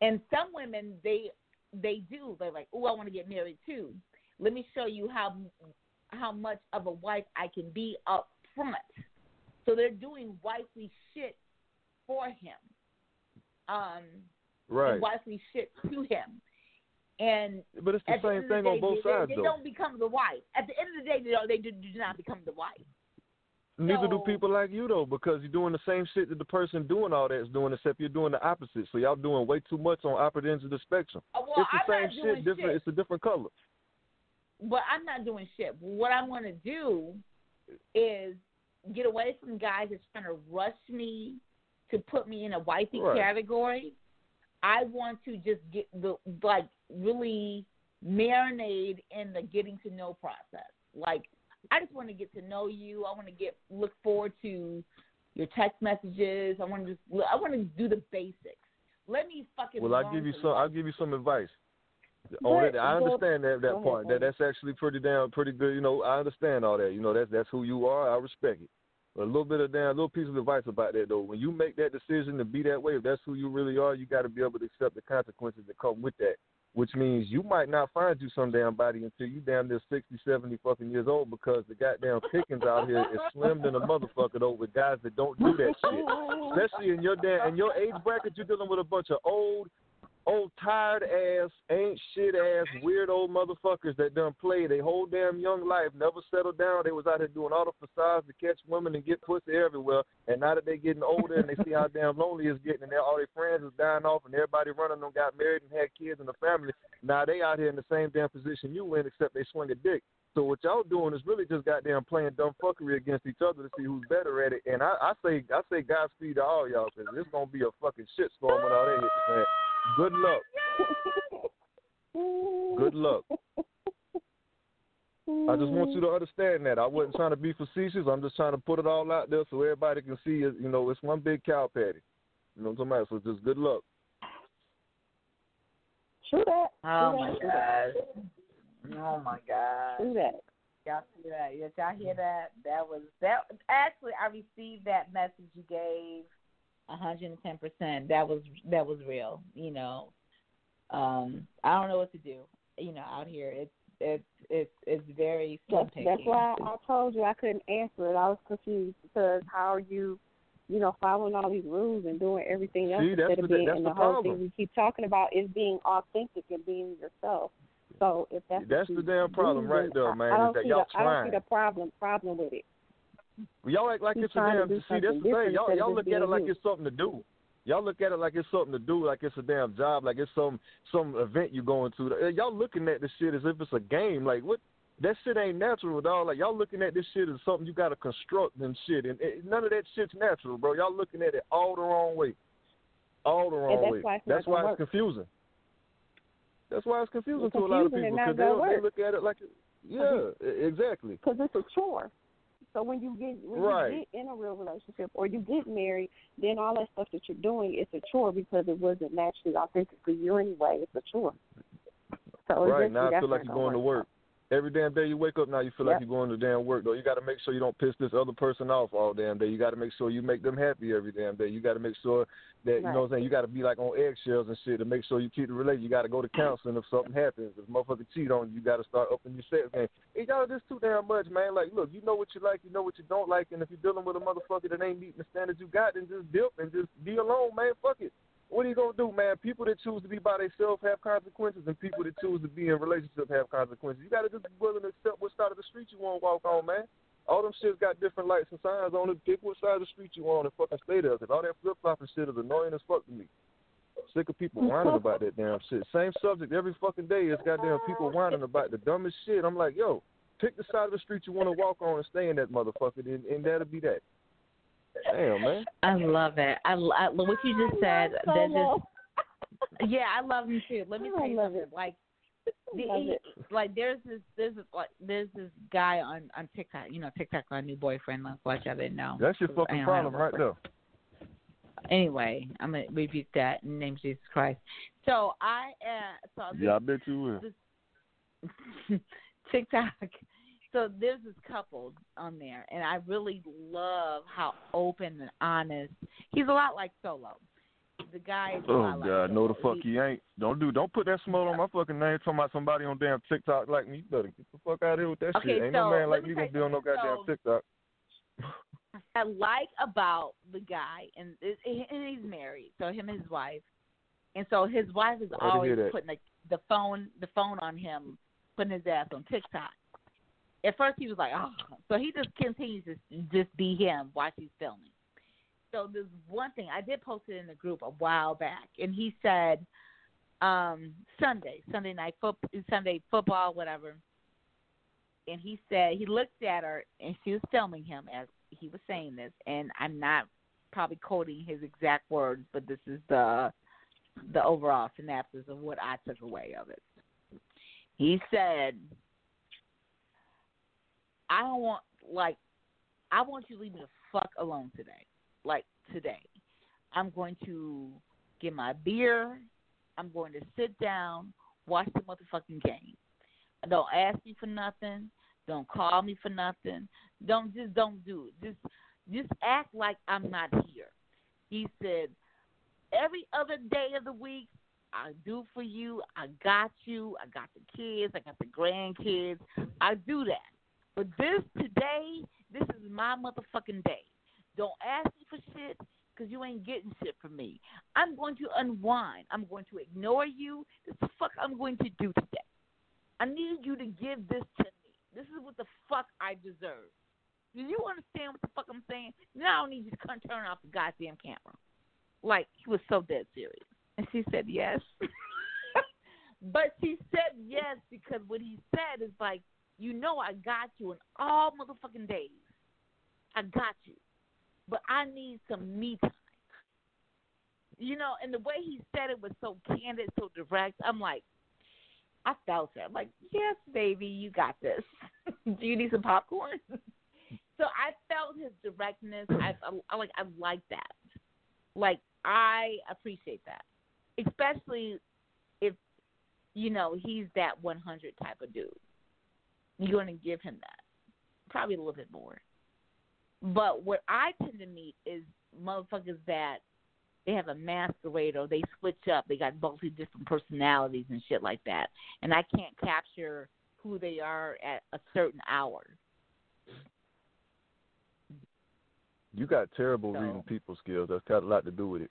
and some women they they do they're like oh i want to get married too let me show you how how much of a wife i can be up front so they're doing wifely shit for him um Right. wifely shit to him and But it's the same the thing day, on both they, sides they. They don't become the wife. At the end of the day, they don't, they do, do not become the wife. Neither do people like you though, because you're doing the same shit that the person doing all that is doing, except you're doing the opposite. So y'all doing way too much on opposite ends of the spectrum. Uh, well, it's the I'm same shit, different. shit. It's a different color. But I'm not doing shit. What I want to do is get away from guys that's trying to rush me to put me in a wifey Right. category. I want to just get the like really marinade in the getting to know process. Like I just want to get to know you. I want to get look forward to your text messages. I want to just I want to do the basics. Let me fucking. Well, I'll give you some. I'll give you some advice. On oh, that, I understand that that part. That that's actually pretty damn pretty good. You know, I understand all that. You know, that's that's who you are. I respect it. But a little bit of damn, little piece of advice about that though. When you make that decision to be that way, if that's who you really are, you got to be able to accept the consequences that come with that. Which means you might not find you some damn body until you damn near 60, 70 fucking years old because the goddamn pickings out here is slim than a motherfucker though with guys that don't do that shit. Especially in your damn in your age bracket, you're dealing with a bunch of old, old tired ass, ain't shit ass, weird old motherfuckers that done played their whole damn young life, never settled down. They was out here doing all the facades to catch women and get pussy everywhere. And now that they getting older and they see how damn lonely it's getting, and all their friends is dying off, and everybody running them got married and had kids and a family. Now they out here in the same damn position you in, except they swing a dick. So what y'all doing is really just goddamn playing dumb fuckery against each other to see who's better at it. And I, I say I say Godspeed to all y'all because it's gonna be a fucking shitstorm when all that hit the fan. Good luck. Good luck. I just want you to understand that. I wasn't trying to be facetious. I'm just trying to put it all out there so everybody can see it. You know, it's one big cow patty. You know what I'm talking about? So just good luck. True that. Oh True my that. god. Oh my god. True that. Y'all see that? Yes, y'all hear that? That was that. Actually, I received that message you gave. A hundred and ten percent. That was that was real. You know, um, I don't know what to do. You know, out here, it's it's it's it's very slim That's, that's why I told you I couldn't answer it. I was confused because how are you, you know, following all these rules and doing everything else See, that's instead of the- being that's and the the whole thing we keep talking about is being authentic and being yourself. So if that's That's the damn problem do, right then there, man, I is don't that see y'all the, I don't see the problem problem with it. Y'all act like He's it's a damn. See, that's the thing. Y'all, y'all look at it like you. it's something to do. Y'all look at it like it's something to do, like it's a damn job, like it's some some event you're going to. Uh, Y'all looking at this shit as if it's a game. Like what? That shit ain't natural at all. Like y'all looking at this shit as something you got to construct and shit, and it, none of that shit's natural, bro. Y'all looking at it all the wrong way, all the wrong that's way. why that's why it's confusing. That's why it's confusing It's to a lot of people because they, they look at it like, yeah, e- exactly. because it's a chore. So when you get when Right. you get in a real relationship or you get married, then all that stuff that you're doing is a chore because it wasn't naturally authentic for you anyway. It's a chore. So Right now, I feel like you're going to work. Every damn day you wake up now, you feel Yep. like you're going to damn work. Though you got to make sure you don't piss this other person off all damn day. You got to make sure you make them happy every damn day. You got to make sure that you know what I'm saying. You got to be like on eggshells and shit to make sure you keep the relationship. You got to go to counseling if something happens. If motherfucker cheat on you, you got to start upping your sex game. Hey, y'all, this too damn much, man. Like, look, you know what you like, you know what you don't like, and if you're dealing with a motherfucker that ain't meeting the standards you got, then just dip and just be alone, man. Fuck it. What are you gonna do, man? People that choose to be by themselves have consequences, and people that choose to be in relationships have consequences. You gotta just be willing to accept what side of the street you want to walk on, man. All them shits got different lights and signs on it. Pick what side of the street you and fucking stay there. Cause all that flip flopping shit is annoying as fuck to me. Sick of people whining about that damn shit. Same subject every fucking day. It's goddamn people whining about the dumbest shit. I'm like, yo, pick the side of the street you want to walk on and stay in that motherfucker, and, and that'll be that. Damn, man. I love it. I, I what you just said. (laughs) so That just yeah, I love him too. Let me tell you love something. it. Like, the, love he- it. like there's this there's this like there's this guy on on TikTok. You know, TikTok my new boyfriend. Like, watch I didn't know. That's your fucking problem right a there. Anyway, I'm gonna rebuke that in the name of Jesus Christ. So I uh so this Yeah, I bet you will. (laughs) TikTok. So there's this couple on there, and I really love how open and honest. He's a lot like Solo. The guy is Oh lot like God, no the fuck he ain't. Don't do. Don't put that smoke on my fucking name. Talking about somebody on damn TikTok like me. You better get the fuck out of here with that Okay, shit. Ain't so no man like me me gonna be on no goddamn So- TikTok. I like about the guy, and, and he's married, so him and his wife, and so his wife is Sorry to hear always putting the, the phone the phone on him, putting his ass on TikTok. At first, he was like, "Oh," so he just continues to just be him while she's filming. So there's one thing I did post it in the group a while back, and he said, um, Sunday, Sunday night foot, Sunday football, whatever. And he said he looked at her, and she was filming him as he was saying this, and I'm not probably quoting his exact words, but this is the the overall synopsis of what I took away of it. He said, "I don't want like I want you to leave me the fuck alone today, like today. I'm going to get my beer. I'm going to sit down, watch the motherfucking game. Don't ask me for nothing. Don't call me for nothing. Don't just don't do it. Just just act like I'm not here. He said, every other day of the week, I do for you. I got you. I got the kids. I got the grandkids. I do that. But this today, this is my motherfucking day. Don't ask me for shit because you ain't getting shit from me. I'm going to unwind. I'm going to ignore you. This the fuck I'm going to do today. I need you to give this to me. This is what the fuck I deserve. Do you understand what the fuck I'm saying? Now I don't need you to come turn off the goddamn camera. Like he was so dead serious. And she said yes. (laughs) but she said yes because what he said is like, you know I got you in all motherfucking days. I got you. But I need some me time. You know, and the way he said it was so candid, so direct. I'm like, I felt it. I'm like, yes, baby, you got this. (laughs) Do you need some popcorn? (laughs) so I felt his directness. I, I like I like that. Like I appreciate that, especially if you know he's that 100 type of dude. You're gonna give him that, probably a little bit more. But what I tend to meet is motherfuckers that they have a masquerade or they switch up. They got multi different personalities and shit like that. And I can't capture who they are at a certain hour. You got terrible So- reading people skills. That's got a lot to do with it.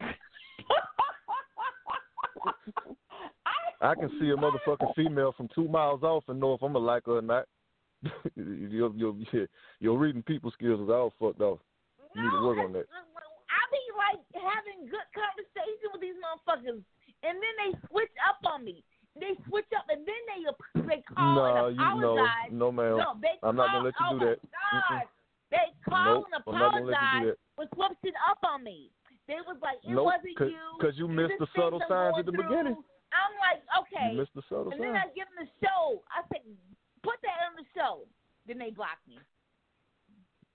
(laughs) I can see a motherfucking female from two miles off and know if I'm gonna like her or not. (laughs) your, your your reading people skills is all fucked off. You need to work on that. I be like having good conversation with these motherfuckers, and then they switch up on me. They switch up, and then they they call No, and you no, apologize. no, ma'am. No, they I'm not gonna let you oh do that. God. Mm-mm. They call Nope, and I'm not gonna let you do apologize that. for switching up on me. They was like, it Nope, wasn't cause, you. cause you missed the subtle signs at the through. I'm like, okay. You missed the subtle and then. I give them the show. I said, put that on the show. Then they block me.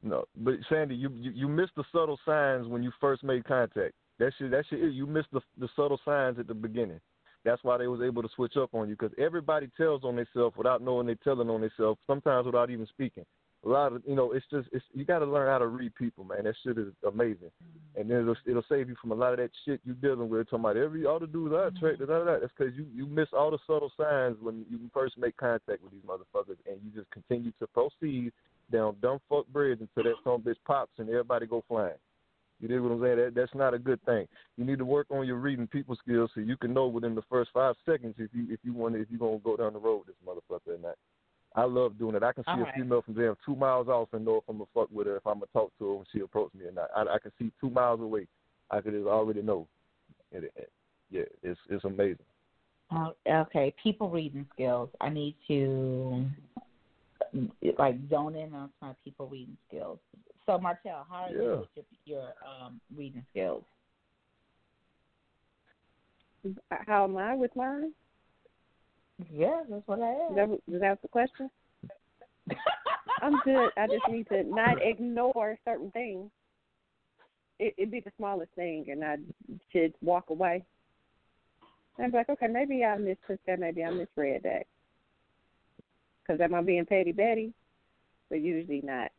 No, but Sandy, you, you you missed the subtle signs when you first made contact. That shit, that shit, you missed the the subtle signs at the beginning. That's why they was able to switch up on you because everybody tells on themselves without knowing they telling on themselves. Sometimes without even speaking. A lot of you know, it's just it's you got to learn how to read people, man. That shit is amazing, mm-hmm. and then it'll, it'll save you from a lot of that shit you dealing with. Talking about every all the dudes I attract, da, da, da. that's because you you miss all the subtle signs when you first make contact with these motherfuckers, and you just continue to proceed down dumb fuck bridge until that some bitch pops and everybody go flying. You dig what I'm saying? That that's not a good thing. You need to work on your reading people skills so you can know within the first five seconds if you if you want if you're gonna go down the road with this motherfucker or not. I love doing it. I can see All a right. female from damn two miles off and know if I'm gonna fuck with her, if I'm gonna talk to her when she approaches me or not. I, I can see two miles away. I could just already know. It, it- yeah, it's it's amazing. Oh, okay, people reading skills. I need to like zone in on my people reading skills. So Martell, how are you with your, your um, reading skills? How am I with mine? Yeah, that's what I Is asked. that, is that the question? (laughs) I'm good. I just need to not ignore certain things. It, it'd be the smallest thing, and I should walk away. And I'd be like, okay, maybe I mistook that. Maybe I misread that. Because am I being petty Betty? But usually not.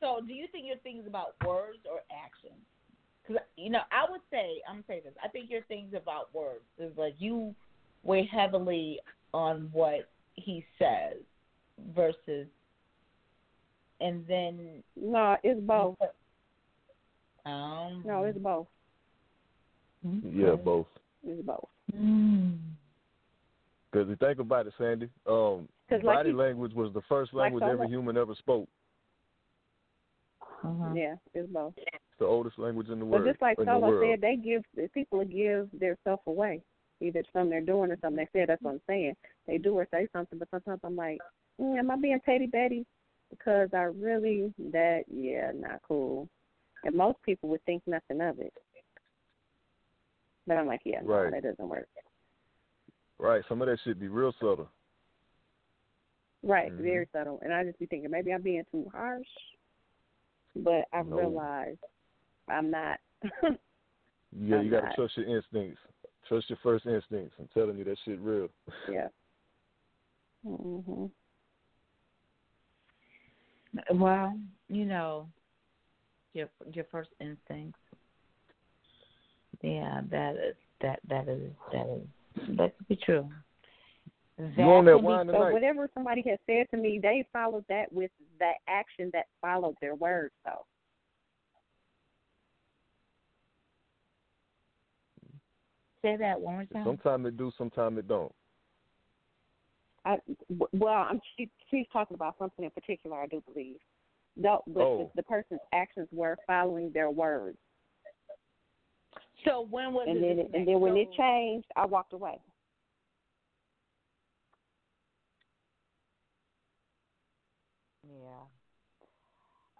So, do you think your things about words or actions? Because you know, I would say I'm gonna say this. I think your things about words is like you weigh heavily on what he says versus, and then No, it's both. um No, it's both. Yeah, both. It's both. Mm. Because you think about it, Sandy, um, 'Cause like body you- language was the first like language so every human ever spoke. Uh-huh. Yeah, it's both. It's the oldest language in the world But just like in the Solo said, they give people give their self away. Either it's something they're doing or something they said. That's what I'm saying. They do or say something, but sometimes I'm like, mm, am I being petty Betty? Because I really that yeah, not cool. And most people would think nothing of it. But I'm like, yeah, no, that doesn't work. Right, some of that shit be real subtle. Right, Mhm. very subtle. And I just be thinking maybe I'm being too harsh. But I No. realize I'm not. (laughs) Yeah, I'm you gotta trust your instincts. Trust your first instincts. I'm telling you that shit real. yeah. Mhm. Well, you know, your your first instincts. Yeah, that is that that is that is that could be true. That You on that can be- wine So whatever somebody has said to me, they followed that with the action that followed their words. So Say that one more time. Sometimes it do, sometimes it don't. I, w- well, I'm she, she's talking about something in particular. I do believe. No, but Oh. the, the person's actions were following their words, So when was and it? then it, and then when it changed, I walked away. Yeah.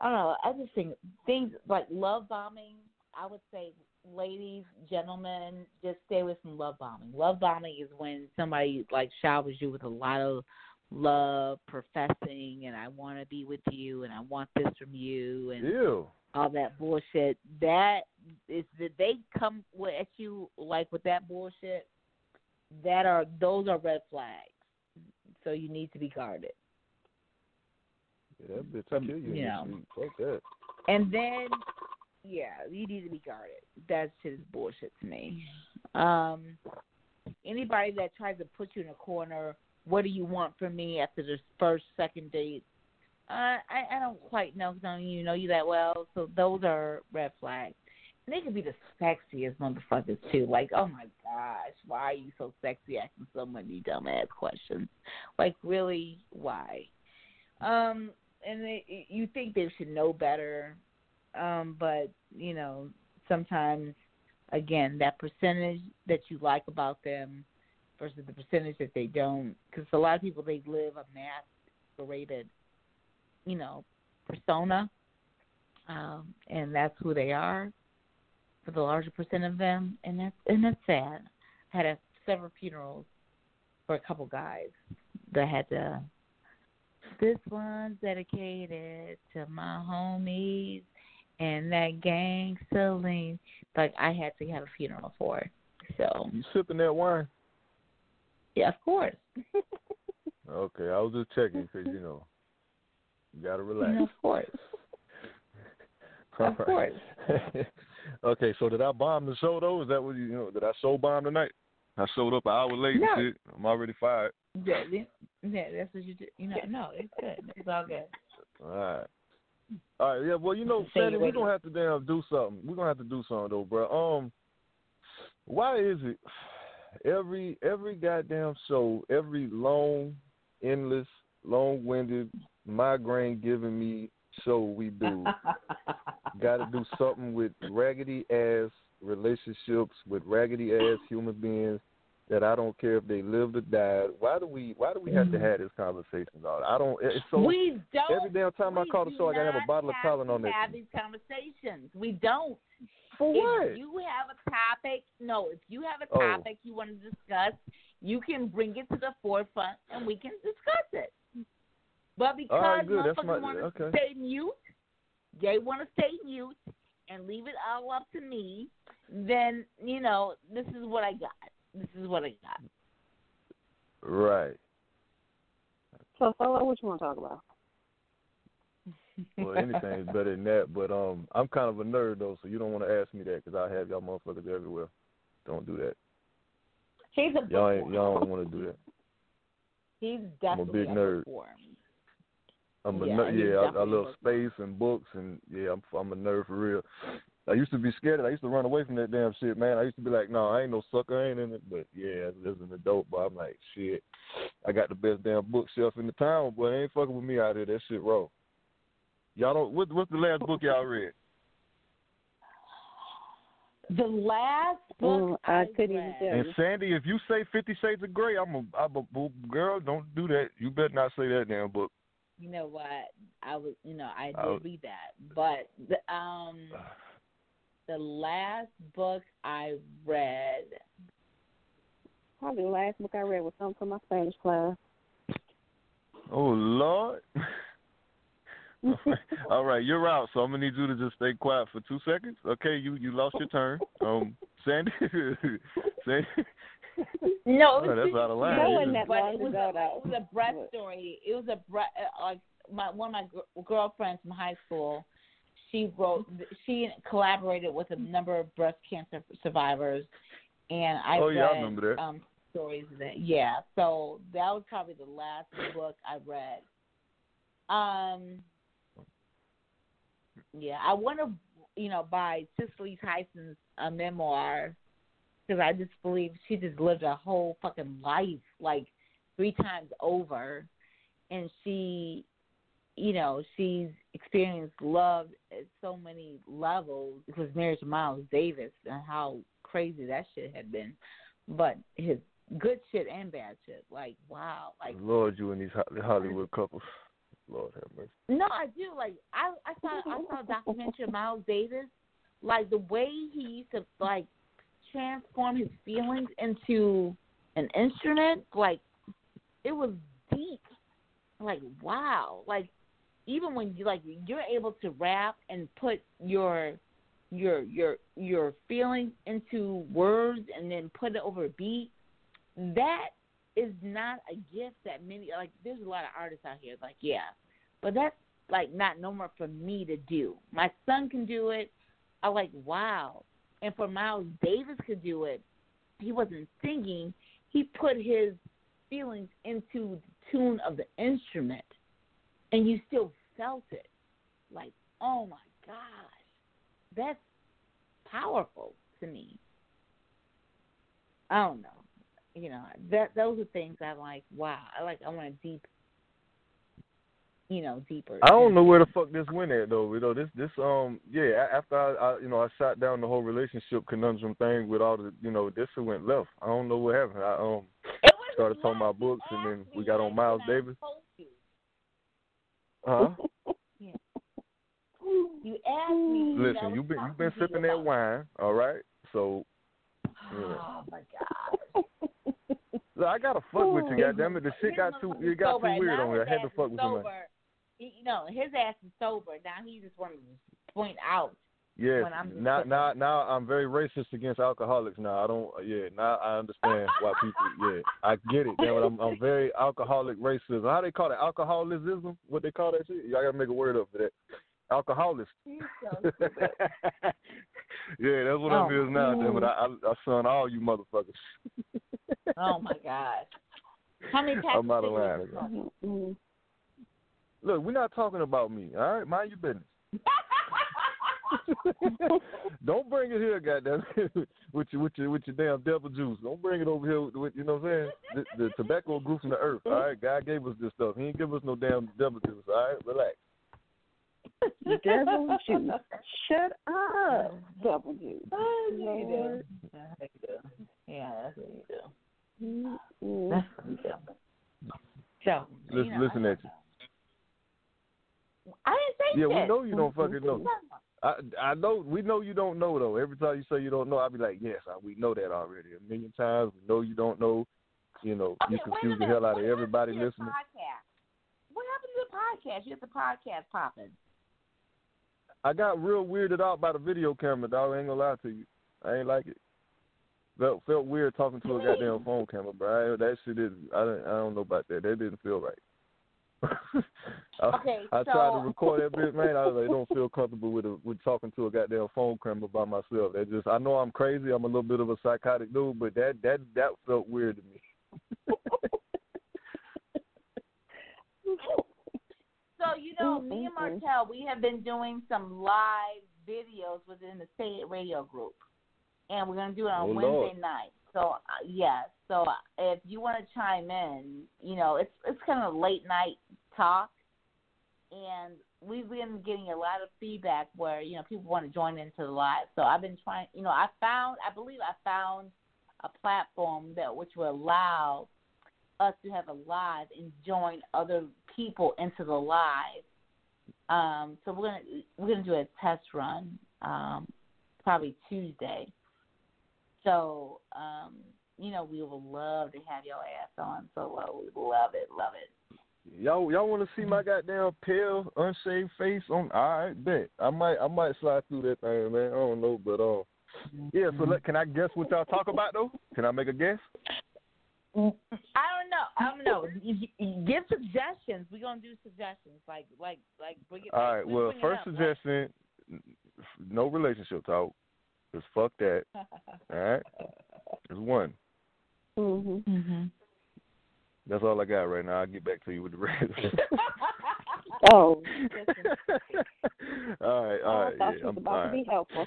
I don't know. I just think things like love bombing. I would say, ladies, gentlemen, just stay away from love bombing. Love bombing is when somebody like showers you with a lot of love, professing, and I want to be with you, and I want this from you, and Ew. all that bullshit. That is that they come with, at you like with that bullshit. That are those are red flags. So you need to be guarded. Yeah, that bitch kill you. your sleep. Fuck that. And then, yeah, you need to be guarded. That's is bullshit to me. Um, anybody that tries to put you in a corner, what do you want from me after the first, second date? Uh, I I don't quite know because I don't even know you that well. So those are red flags. they could be the sexiest motherfuckers too. Like, oh my gosh, why are you so sexy asking so many dumbass questions? Like, really, why? Um, and they, you think they should know better, um, but you know, sometimes, again, that percentage that you like about them versus the percentage that they don't, because a lot of people they live a masqueraded, you know, persona, um, and that's who they are for the larger percent of them, and that's and that's sad. I had a, several funerals for a couple guys that had to. This one's dedicated to my homies and that gang Celine. Like I had to have a funeral for. it. So You sipping that wine? yeah, of course. (laughs) Okay, I was just checking because you know you gotta relax. of course. (laughs) Of course. (laughs) okay, so did I bomb the show though? Is that what you, you know? Did I show bomb tonight? I showed up an hour late No. and shit. I'm already fired. Yeah, yeah, yeah, that's what you do. You know, no, it's good. It's all good. All right. All right, yeah. Well, you know, Sandy, we're gonna have to damn do something. We're gonna have to do something though, bro. Um, why is it every every goddamn show, every long, endless, long-winded, migraine-giving me show we do, (laughs) got to do something with raggedy ass relationships with raggedy ass human beings that I don't care if they lived or died. Why do we Why do we have to have this conversation? I don't. It's so Mm-hmm. we don't. every damn time I call the show, I gotta have a bottle of to on that. Have these conversations. We don't. For if what? you have a topic, no. If you have a Oh. topic you want to discuss, you can bring it to the forefront and we can discuss it. But because right, motherfuckers want to okay. stay mute, they want to stay mute and leave it all up to me. Then you know this is what I got. This is what I got. Right. So, Solo, what you want to talk about? Well, anything is better than that. But um, I'm kind of a nerd though, so you don't want to ask me that because I have y'all motherfuckers everywhere. Don't do that. He's a Y'all ain't, bookworm. y'all don't want to do that. He's I'm a definitely big nerd. I'm a Yeah, nerd. Yeah, I, I love space and books and yeah, I'm I'm a nerd for real. I used to be scared. I used to run away from that damn shit, man. I used to be like, no, I ain't no sucker, I ain't in it. But yeah, as an adult, but I'm like, shit, I got the best damn bookshelf in the town, but ain't fucking with me out here. That shit raw. Y'all don't. What, what's the last book y'all read? The last Mm, book I couldn't even read- tell And. Sandy, if you say Fifty Shades of Grey, I'm a, I'm a boo- girl. Don't do that. You better not say that damn book. you know what I was you know I did I was- read that but the um (sighs) (sighs) the last book I read Probably the last book I read was something from my Spanish class. Oh Lord. (laughs) All right, you're out. So I'm gonna need you to just stay quiet for two seconds. Okay, you you lost your turn. Um, Sandy, (laughs) Sandy. no Oh, that's out of line. That wasn't that but it was, a, though. it was a breast story it was a bre- uh, like my one of my gr- girlfriends from high school she wrote she collaborated with a number of breast cancer survivors and I Oh, read yeah, I remember that. um stories of that yeah so that was probably the last book I read um yeah I want to you know buy Cicely Tyson's uh, memoir because I just believe she just lived a whole fucking life like three times over, and she, you know, she's experienced love at so many levels. Was married to Miles Davis, and how crazy that shit had been, but his good shit and bad shit. Like wow, like Lord, you and these Hollywood couples. Lord have mercy. no, I do. Like I, I saw, I saw a documentary of Miles Davis. Like the way he used to like transform his feelings into an instrument. Like it was deep. Like wow. Like even when you like you're able to rap and put your your your your feelings into words and then put it over a beat. That is not a gift that many like. There's a lot of artists out here like yeah, but that's like not normal for me to do. My son can do it. I like wow, and for Miles Davis could do it. He wasn't singing. He put his feelings into the tune of the instrument, and you still felt it. Like oh my gosh, that's powerful to me. I don't know. You know, that those are things I like. Wow, I like. I want to deep. You know, deeper. I don't know where the fuck this went at though. You know, this this um yeah. After I, I you know I shot down the whole relationship conundrum thing with all the you know this went left. I don't know what happened. I um started talking about books and then we got on Miles Davis. Huh? (laughs) Yeah. You asked me. Listen, you've been you've been sipping that about- wine, all right? So oh, yeah. Oh my god. Look, I gotta fuck with you, goddamn it. The shit got too it got sober, too weird now on me. I had to fuck with somebody. sober. He, no, his ass is sober. Now he just wanted to point out. Yes. Now tripping. now now I'm very racist against alcoholics now. I don't yeah, now I understand why people yeah. I get it. It, I'm I'm very alcoholic racism. How they call it? Alcoholism? What they call that shit? Y'all gotta make a word up for that. Alcoholist. (laughs) So (laughs) yeah, that's what Oh. I'm now, damn it. I, I I son all you motherfuckers. (laughs) oh my god. How many packs I'm out of line. cigarettes you smoke? Look, we're not talking about me, all right? Mind your business. (laughs) Don't bring it here, goddamn, (laughs) with your with your with your damn devil juice. Don't bring it over here with, with you know what I'm saying. The, the tobacco grew from the earth. All right, God gave us this stuff. He ain't give us no damn devil juice. All right, relax. Devil juice. (laughs) Shut up. Devil juice. Oh, you Lord. do. That's what you do. Yeah, that's what you do. That's what you do. So, Listen, you know, listen at you. I didn't say Yeah, we know you don't fucking know. Mm-hmm. I I know we know you don't know though. Every time you say you don't know, I'll be like, yes, I, we know that already a million times. We know you don't know. You know, you Okay, a confuse the hell out of everybody listening. Podcast? What happened to the podcast? You had the podcast popping. I got real weirded out by the video camera, dog. I ain't gonna lie to you. I ain't like it. Felt felt weird talking to a goddamn phone camera, bro. I, that shit is. I don't, I don't know about that. That didn't feel right. I, Okay, I tried to record that bit, man. I like, don't feel comfortable with a, with talking to a goddamn phone camera by myself. That just, I know I'm crazy. I'm a little bit of a psychotic dude, but that that that felt weird to me. (laughs) So you know, me and mm-hmm. Martel, we have been doing some live videos within the Say It Radio group, and we're gonna do it on Oh, Wednesday Lord. night. So uh, yes, so uh, if you want to chime in, you know, it's it's kind of late night talk, and we've been getting a lot of feedback where you know people want to join into the live. So I've been trying, you know, I found, I believe I found a platform that which will allow us to have a live and join other people into the live. Um, so we're gonna we're gonna do a test run, um, probably Tuesday. So um, you know we would love to have your ass on. So uh, we love it, love it. Y'all y'all want to see my goddamn pale, unshaved face on? All right, bet. I might I might slide through that thing, man. I don't know, but uh, yeah. So let, can I guess what y'all talk about though? Can I make a guess? I don't know. I don't know. You- you Give suggestions. We're gonna do suggestions. Like like like bring it. All right. Well, first up, suggestion: no relationship talk. Just fuck that. All right. There's one. Mhm. mm-hmm. That's all I got right now. I'll get back to you with the rest. (laughs) Oh, (laughs) all right, all right. oh, right. I yeah, I'm, about all to be helpful.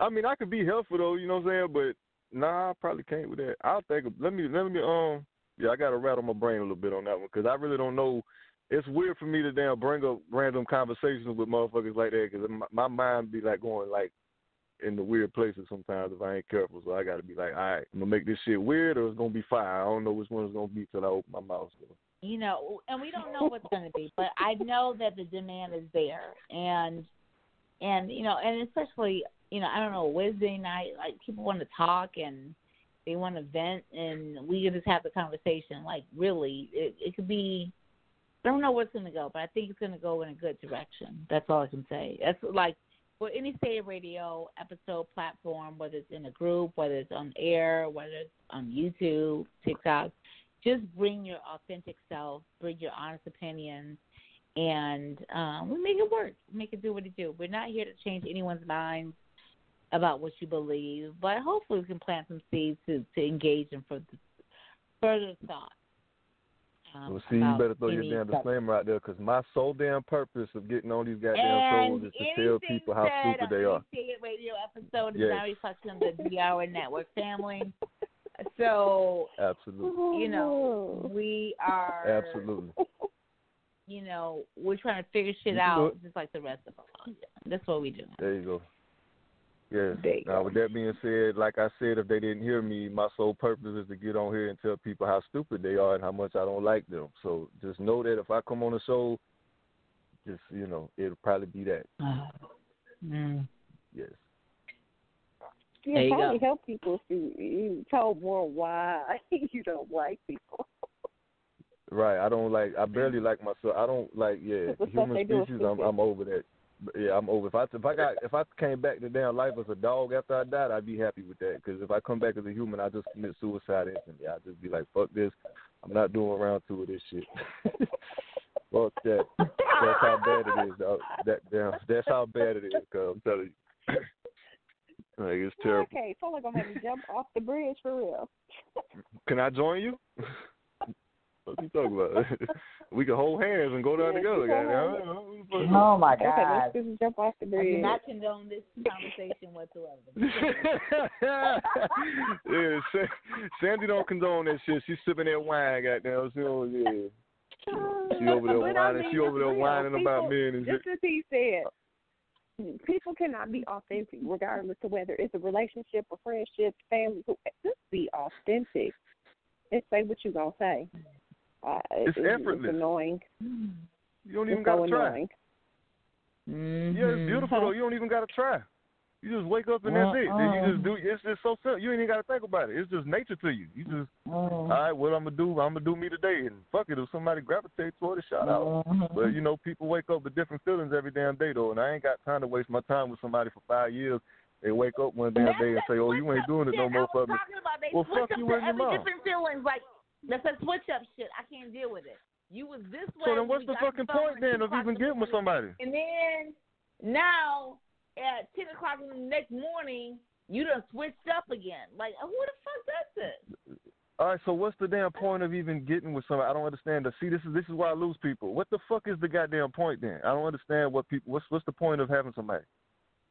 I mean, I could be helpful though, you know what I'm saying? But nah, I probably can't with that. I'll think. Of, let me, let me. Um, yeah, I got to rattle my brain a little bit on that one because I really don't know. It's weird for me to damn bring up random conversations with motherfuckers like that because my, my mind be like going like in the weird places sometimes if I ain't careful. So I got to be like, all right, I'm gonna make this shit weird or it's gonna be fire. I don't know which one it's gonna be till I open my mouth. You know, and we don't know what's to be, but I know that the demand is there, and and you know, and especially you know, I don't know Wednesday night, like people want to talk and they want to vent, and we just have the conversation. Like really, it, it could be. I don't know where it's going to go, but I think it's going to go in a good direction. That's all I can say. That's like for any Say It Radio episode platform, whether it's in a group, whether it's on air, whether it's on YouTube, TikTok, just bring your authentic self, bring your honest opinions, and um, we make it work. Make it do what it do. We're not here to change anyone's minds about what you believe, but hopefully we can plant some seeds to, to engage in further, further thought. Um, Well, see, you better throw your damn disclaimer out there, because my sole damn purpose of getting on these goddamn And shows is to tell people how stupid they are. any Say It radio episode is Yes. not a reflection of the DR Network family. So Absolutely, you know, we are absolutely. You know, we're trying to figure shit You can do out just like the rest of us. That's what we do. There you go. Yes. Now, go. with that being said, like I said, if they didn't hear me, my sole purpose is to get on here and tell people how stupid they are and how much I don't like them. So just know that if I come on the show, just you know, it'll probably be that. Mm. Yes. You There you probably go. help people if you, you told more why (laughs) you don't like people. Right. I don't like. I barely like myself. I don't like. Yeah. Human they do is species. I'm. I'm over that. Yeah, I'm over. If I if I got if I came back to damn life as a dog after I died, I'd be happy with that. Because if I come back as a human, I just commit suicide instantly. I just be like, fuck this. I'm not doing round two of this shit. (laughs) fuck that. That's how bad it is. Dog. That damn. That's how bad it is. Cause I'm telling you. (coughs) like it's terrible. Okay, so like gonna jump off the bridge for real. Can I join you? (laughs) what you talking about? (laughs) we can hold hands and go down Yeah, together. keep on. Goddamn. Oh my god! Okay, God. let's just jump off the I do bridge. not condone this conversation whatsoever. (laughs) yeah, Sa- Sandy don't condone that shit. She's sipping that wine, goddamn. She over yeah. She (laughs) over there But I whining. mean, She over there it's real. whining about People- men and shit. Just as he said, people cannot be authentic regardless of whether it's a relationship, a friendship, family. who- Just be authentic and say what you gonna say. Uh, It's it- effortless. It's annoying. You don't even it's gotta try. annoying. Yeah, it's mm-hmm. beautiful though. You don't even gotta try. You just wake up and that's it. And you just um, do. It's just so simple. You ain't even gotta think about it. It's just nature to you. You just mm. all right. What I'm gonna do? I'm gonna do me today, and fuck it. If somebody gravitates toward it, shout out. Mm-hmm. But you know, people wake up with different feelings every damn day though, and I ain't got time to waste my time with somebody for five years. They wake up one damn day and say, "Oh, you ain't doing it no more I for me." about they Well, fuck up you to and your every mom. different feelings. Like that's a switch up shit. I can't deal with it. You was this way. So then, what's the fucking point then of even o'clock in the getting with somebody? And then now at ten o'clock in the next morning, you done switched up again. Like who the fuck does this? All right, so what's the damn point of even getting with somebody? I don't understand. The, see, this is this is why I lose people. What the fuck is the goddamn point then? I don't understand what people. What's what's the point of having somebody?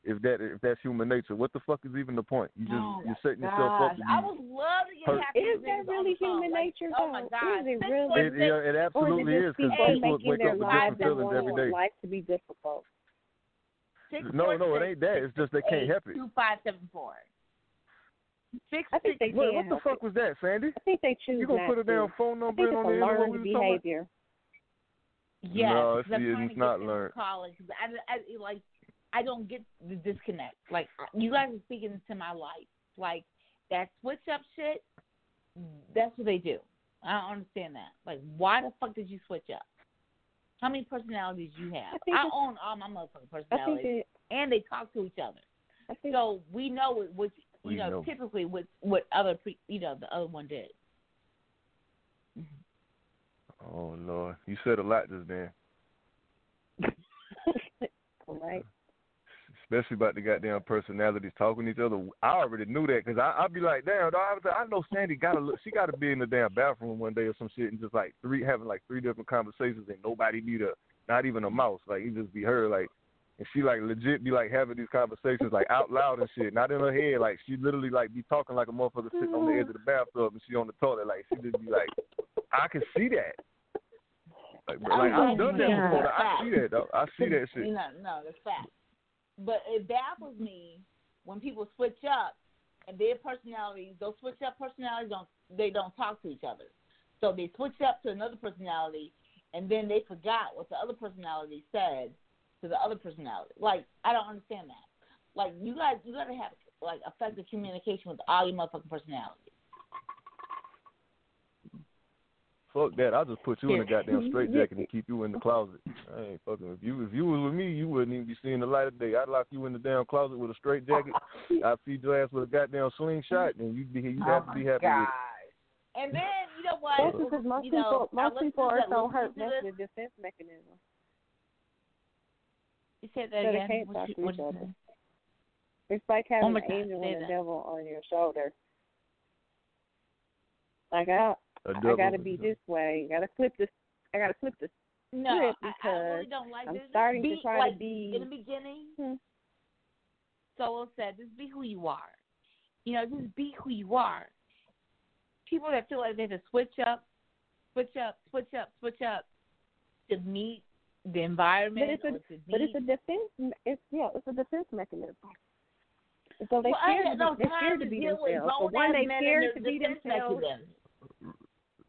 If that if that's human nature, what the fuck is even the point? You just Oh, you're setting yourself up Gosh, to I be. would love to get hurt. happy Is that really the phone. human Like, nature, Oh my though? god, Is it really? It, yeah, it absolutely or is it is just because people people making wake their up with lives different feelings every wanting day. life to be difficult? Six No, foot no, it ain't that. It's just they can't eight, help it. Two five seven four. Six I think six. they What, can what the help fuck was that, Sandy? I think they choose You gonna not put a to. damn phone number in on the end of what learned we was talking behavior. Yes, No, it's- 'cause it's not learned. to college. 'cause I, I, like, I don't get the disconnect. Like, you guys are speaking to my life. Like that switch up shit. That's what they do. I don't understand that. Like, why the fuck did you switch up? How many personalities you have? I I own all my motherfucking personalities, it. and they talk to each other. Think So we know what, what you We know, know. typically what what other pre, you know the other one did. Oh Lord, you said a lot just then, (laughs) right. Especially about the goddamn personalities talking to each other. I already knew that because I'd be like, damn, dog, I, was like, I know Sandy got to look. She got to be in the damn bathroom one day or some shit and just like three having like three different conversations and nobody need a not even a mouse. Like it just be her like. And she like legit be like having these conversations like out loud and shit, not in her head. Like she literally like be talking like a motherfucker sitting on the edge of the bathtub and she on the toilet. Like she just be like, I can see that. Like, like I've done that before. I see that. though. I see (laughs) that shit. No, no, that's fact. But it baffles me when people switch up and their personalities, those switch up personalities don't they don't talk to each other. So they switch up to another personality and then they forgot what the other personality said to the other personality. Like I don't understand that. Like you guys you gotta have like effective communication with all your motherfucking personalities. Fuck that. I'll just put you in a goddamn (laughs) straight jacket and keep you in the closet. I ain't fucking if you if you was with me, you wouldn't even be seeing the light of day. I'd lock you in the damn closet with a straight jacket. (laughs) I'd feed your ass with a goddamn slingshot and you'd be you'd have to be happy with it. Oh, and then you know what? That's because most you know, people, most people are so listen hurt. to That's the defense mechanism. You said that So that they can't talk you- to each other. say? It's like having oh more an time, angel say and a devil on your shoulder. Like I, A I double- gotta be this way. I Gotta flip this. I gotta flip the No, script I, because I really don't like I'm this. Starting be, to try like, to be. in the beginning. Hmm. Solo said, "Just be who you are. You know, just be who you are." People that feel like they have to switch up, switch up, switch up, switch up to meet the environment But it's a meet. but it's a defense. It's yeah, it's a defense mechanism. So they well, I scared ain't to got be, no they're time scared to to be deal with themselves. But grown-ass when they men scared to be themselves, mechanisms.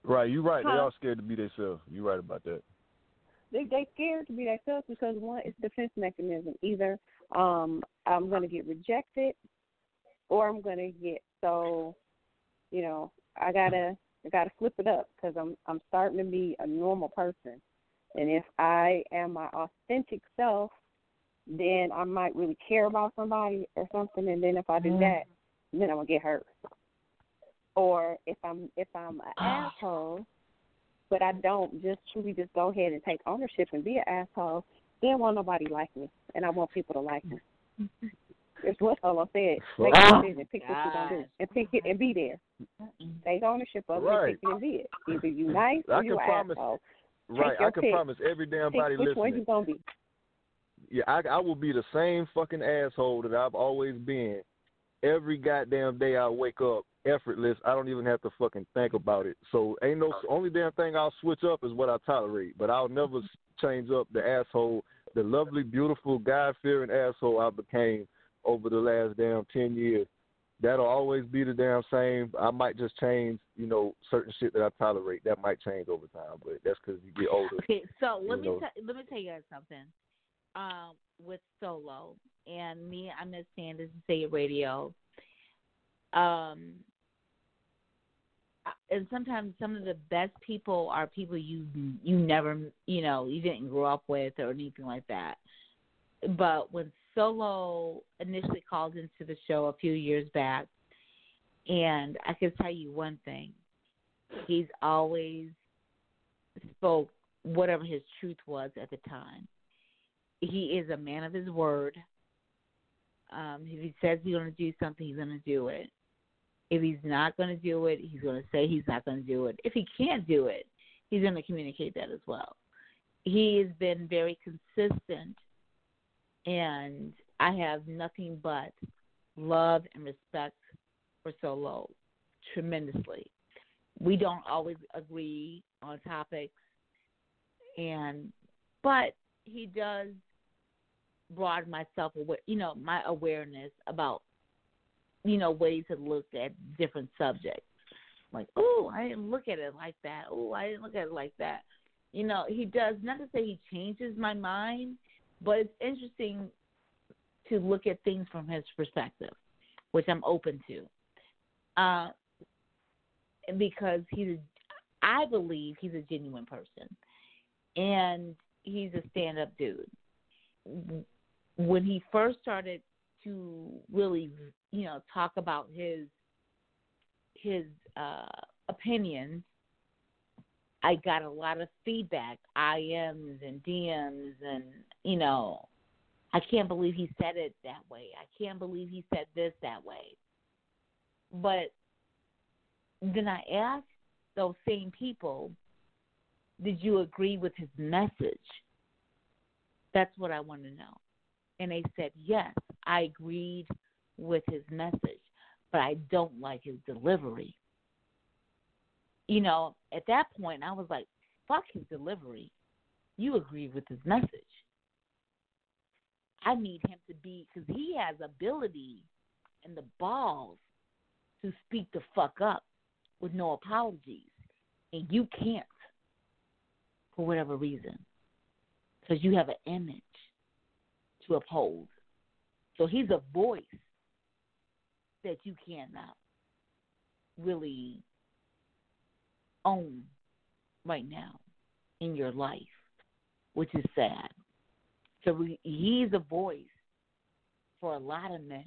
Right, you're right. They Huh? are scared to be themselves. You're right about that. they they scared to be themselves because one is defense mechanism. Either um I'm gonna get rejected or I'm gonna get so you know I gotta I gotta flip it up because I'm I'm starting to be a normal person, and if I am my authentic self, then I might really care about somebody or something, and then if I do Mm. that, then I'm gonna get hurt. Or if I'm if I'm an Ah. asshole, but I don't just truly just go ahead and take ownership and be an asshole, then won't nobody like me, and I want people to like me. It's what Solo said. (laughs) Make a decision, pick what you're gonna do, and pick it and be there. Take ownership of it, Right. and pick it and be it. Either you (laughs) nice I or you can an promise- asshole. Right, your I can pick. promise every damn Pick body which one you gonna be. Yeah, I, I will be the same fucking asshole that I've always been. Every goddamn day I wake up effortless. I don't even have to fucking think about it. So ain't no only damn thing I'll switch up is what I tolerate. But I'll never change up the asshole, the lovely, beautiful, God fearing asshole I became over the last damn ten years. That'll always be the damn same. I might just change, you know, certain shit that I tolerate. That might change over time, but that's because you get older. Okay, so let me t- let me tell you guys something. Um, with solo and me, I'm Miss Sanders and Say Radio. Um, and sometimes some of the best people are people you you never you know you didn't grow up with or anything like that. But when Solo initially called into the show a few years back, and I can tell you one thing, he's always spoke whatever his truth was at the time. He is a man of his word. Um, if he says he's going to do something, he's going to do it. If he's not going to do it, he's going to say he's not going to do it. If he can't do it, he's going to communicate that as well. He has been very consistent, and I have nothing but love and respect for Solo tremendously. We don't always agree on topics, and but he does broaden my self aware, you know, my awareness about you know ways to look at different subjects. Like, oh, I didn't look at it like that. Oh, I didn't look at it like that. You know, he does not to say he changes my mind, but it's interesting to look at things from his perspective, which I'm open to. Uh, because he's, I believe he's a genuine person, and he's a stand-up dude. When he first started to really, you know, talk about his his uh, opinions, I got a lot of feedback, IMs and DMs, and you know, I can't believe he said it that way. I can't believe he said this that way. But then I asked those same people, did you agree with his message? That's what I want to know. And they said, yes, I agreed with his message, but I don't like his delivery. You know, at that point, I was like, fuck his delivery. You agree with his message. I need him to be, because he has ability and the balls to speak the fuck up with no apologies. And you can't for whatever reason. Because you have an image to uphold. So he's a voice that you cannot really own right now in your life, which is sad. So he's a voice for a lot of men.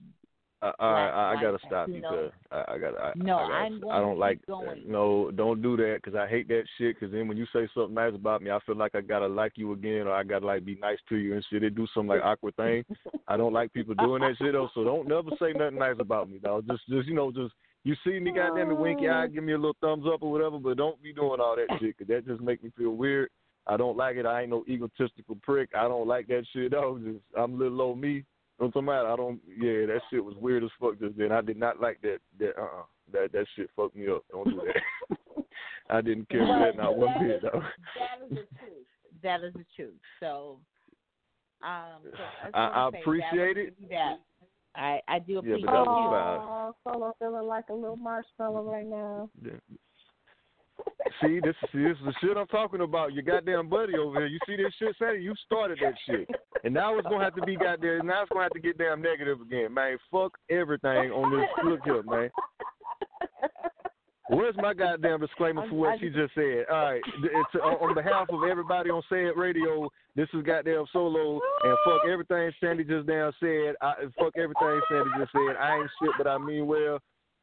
Uh, I, I, I, I gotta stop you cuz I, I gotta. I, No, I, gotta, I don't like. going. No, don't do that because I hate that shit. Because then when you say something nice about me, I feel like I gotta like you again, or I gotta like be nice to you and shit. They do some like awkward thing. I don't like people doing that shit though. So don't never say nothing nice about me, though. Just, just you know, just You see me, goddamn it, winky eye, give me a little thumbs up or whatever, but don't be doing all that shit, 'cause that just make me feel weird. I don't like it. I ain't no egotistical prick. I don't like that shit. Was just, I'm little old me. I'm talking about. I don't. Yeah, that shit was weird as fuck just then. I did not like that. That uh. uh That that shit fucked me up. Don't do that. (laughs) I didn't care for that not one bit though. That is the truth. That is the truth. So, um, so I, I- I say that appreciate it. That I I do Yeah, appreciate but that you. was Oh, solo feeling like a little marshmallow right now. Yeah. See, this, see, this is the shit I'm talking about. Your goddamn buddy over here. You see this shit, Sandy? You started that shit. And now it's gonna have to be goddamn. Now it's gonna have to get damn negative again, man. Fuck everything on this. Look here, man. Where's my goddamn disclaimer for what she just said? All right, it's uh, on behalf of everybody on Say It Radio. This is goddamn solo, and fuck everything Sandy just damn said. I, fuck everything Sandy just said. I ain't shit, but I mean well.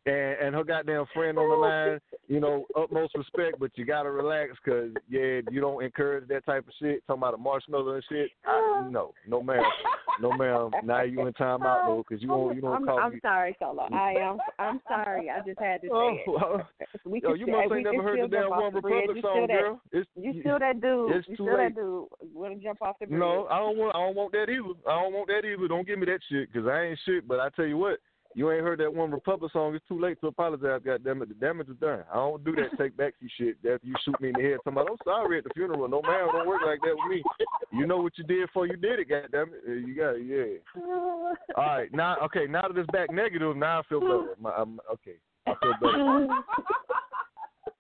And, and her goddamn friend on the oh, line, you know, utmost respect, but you gotta relax, cause yeah, you don't encourage that type of shit. Talking about a marshmallow and shit. I, oh. no, no ma'am, no ma'am. Now you in time out though, cause you won't, you don't I'm, call I'm me. sorry, solo. I am. I'm sorry. I just had to (laughs) oh, say Oh, it. well, We yo, you must ain't never heard the damn One. Republic You song, still that- girl. It's, You still that dude. It's you too still late. that dude. Want to jump off the bridge? No, I don't want. I don't want that either. I don't want that either. Don't give me that shit because I ain't shit. But I tell you what, you ain't heard that OneRepublic song. It's too late to apologize. God damn it, the damage is done. I don't do that take backsy shit. After you shoot me in the head. About, I'm sorry at the funeral. No man, don't work like that with me. You know what you did before you did it. God damn it, you got it. Yeah. (laughs) All right, now okay. Now that it's back negative, now I feel better. My, I'm, okay, I feel better. (laughs)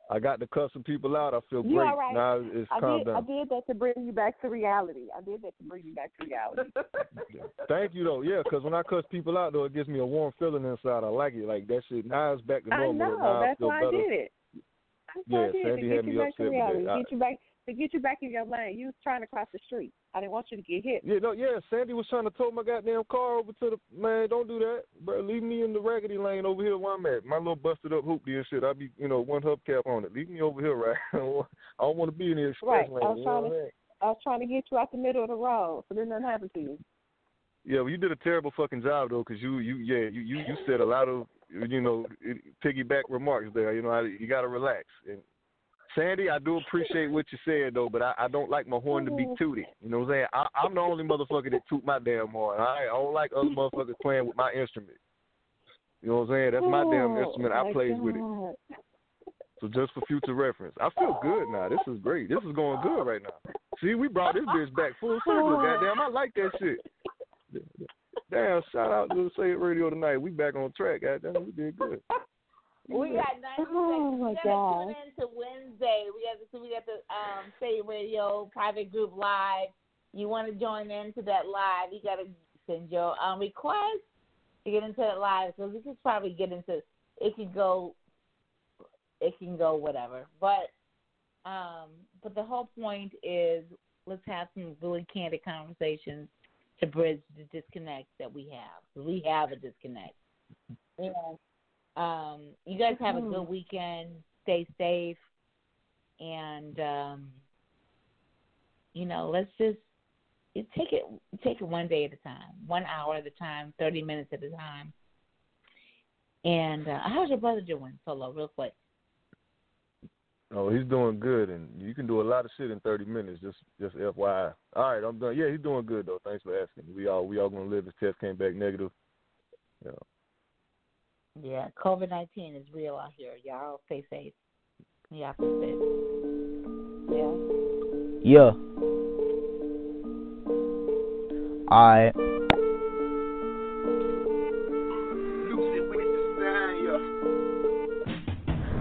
I got to cuss some people out. I feel You great. all right? Now it's I calmed did. I did that to bring you back to reality. I did that to bring you back to reality. (laughs) Thank you though, yeah, 'cause when I cuss people out though, it gives me a warm feeling inside. I like it, like that shit. Now it's back to normal. I know. now I That's feel why better. I did it. That's why Yeah, I did Sandy to had get me you back upset to with reality. Get you back to get you back in your lane. You was trying to cross the street. I didn't want you to get hit. Yeah, no, yeah. Sandy was trying to tow my goddamn car over to the man. Don't do that, bro. Leave me in the raggedy lane over here where I'm at. My little busted up hoopty and shit. I be, you know, one hubcap on it. Leave me over here, right? (laughs) I don't want to be in the express Right. lane. I was trying to. I mean? I was trying to get you out the middle of the road, so then nothing happened to you. Yeah, well, you did a terrible fucking job though, because you, you, yeah, you, you, you said a lot of, you know, piggyback remarks there. You know, I, you gotta relax. And Sandy, I do appreciate what you said though, but I, I don't like my horn to be mm-hmm. tooted. You know what I'm saying? I, I'm the only motherfucker that toot my damn horn. I, I don't like other motherfuckers playing with my instrument. You know what I'm saying? That's my damn Oh, instrument. I plays with it. So just for future reference, I feel good now. This is great. This is going good right now. See, we brought this bitch back full circle. Oh. Goddamn, I like that shit. Damn, shout out to Say It Radio tonight. We back on track. Goddamn, we did good. We got 90 Oh, seconds. my gosh. tune in to Wednesday. We got to, we got the um, Say Radio private group live. You want to join into that live? You got to send your um, request to get into that live. So we could probably get into. It could go. It can go whatever, but um, but the whole point is let's have some really candid conversations to bridge the disconnect that we have. We have a disconnect. And um, you guys have a good weekend. Stay safe, and um, you know, let's just you take it take it one day at a time, one hour at a time, thirty minutes at a time. And uh, how's your brother doing, Solo? Real quick. Oh, he's doing good, and you can do a lot of shit in 30 minutes. Just, just FYI. All right, I'm done. Yeah, he's doing good though. Thanks for asking. We all, we all gonna live. His test came back negative. Yeah. Yeah, COVID nineteen is real out here. Y'all stay safe. Y'all stay safe. Yeah. Yeah. Alright.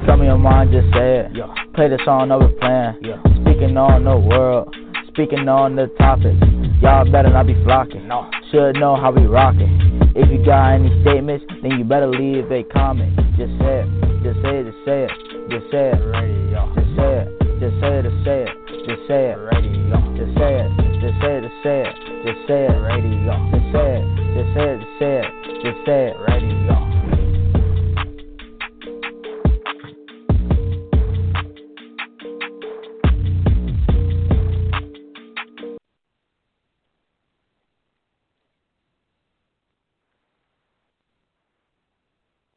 Tell me your mind, just say it. Yeah. Play the song over playing. Yeah. Speaking on the world. Speaking on the topics. Y'all better not be flocking. No. Should know how we rockin'. If you got any statements, then you better leave a comment. Just say it. Just say it. Just say it. Just say it. Just say it. Just say it. Just say it. Just say it. Just say it. Just say it. Just say it. Just say it. Just say it. Just say it. Just say it. Just say it. Just say it.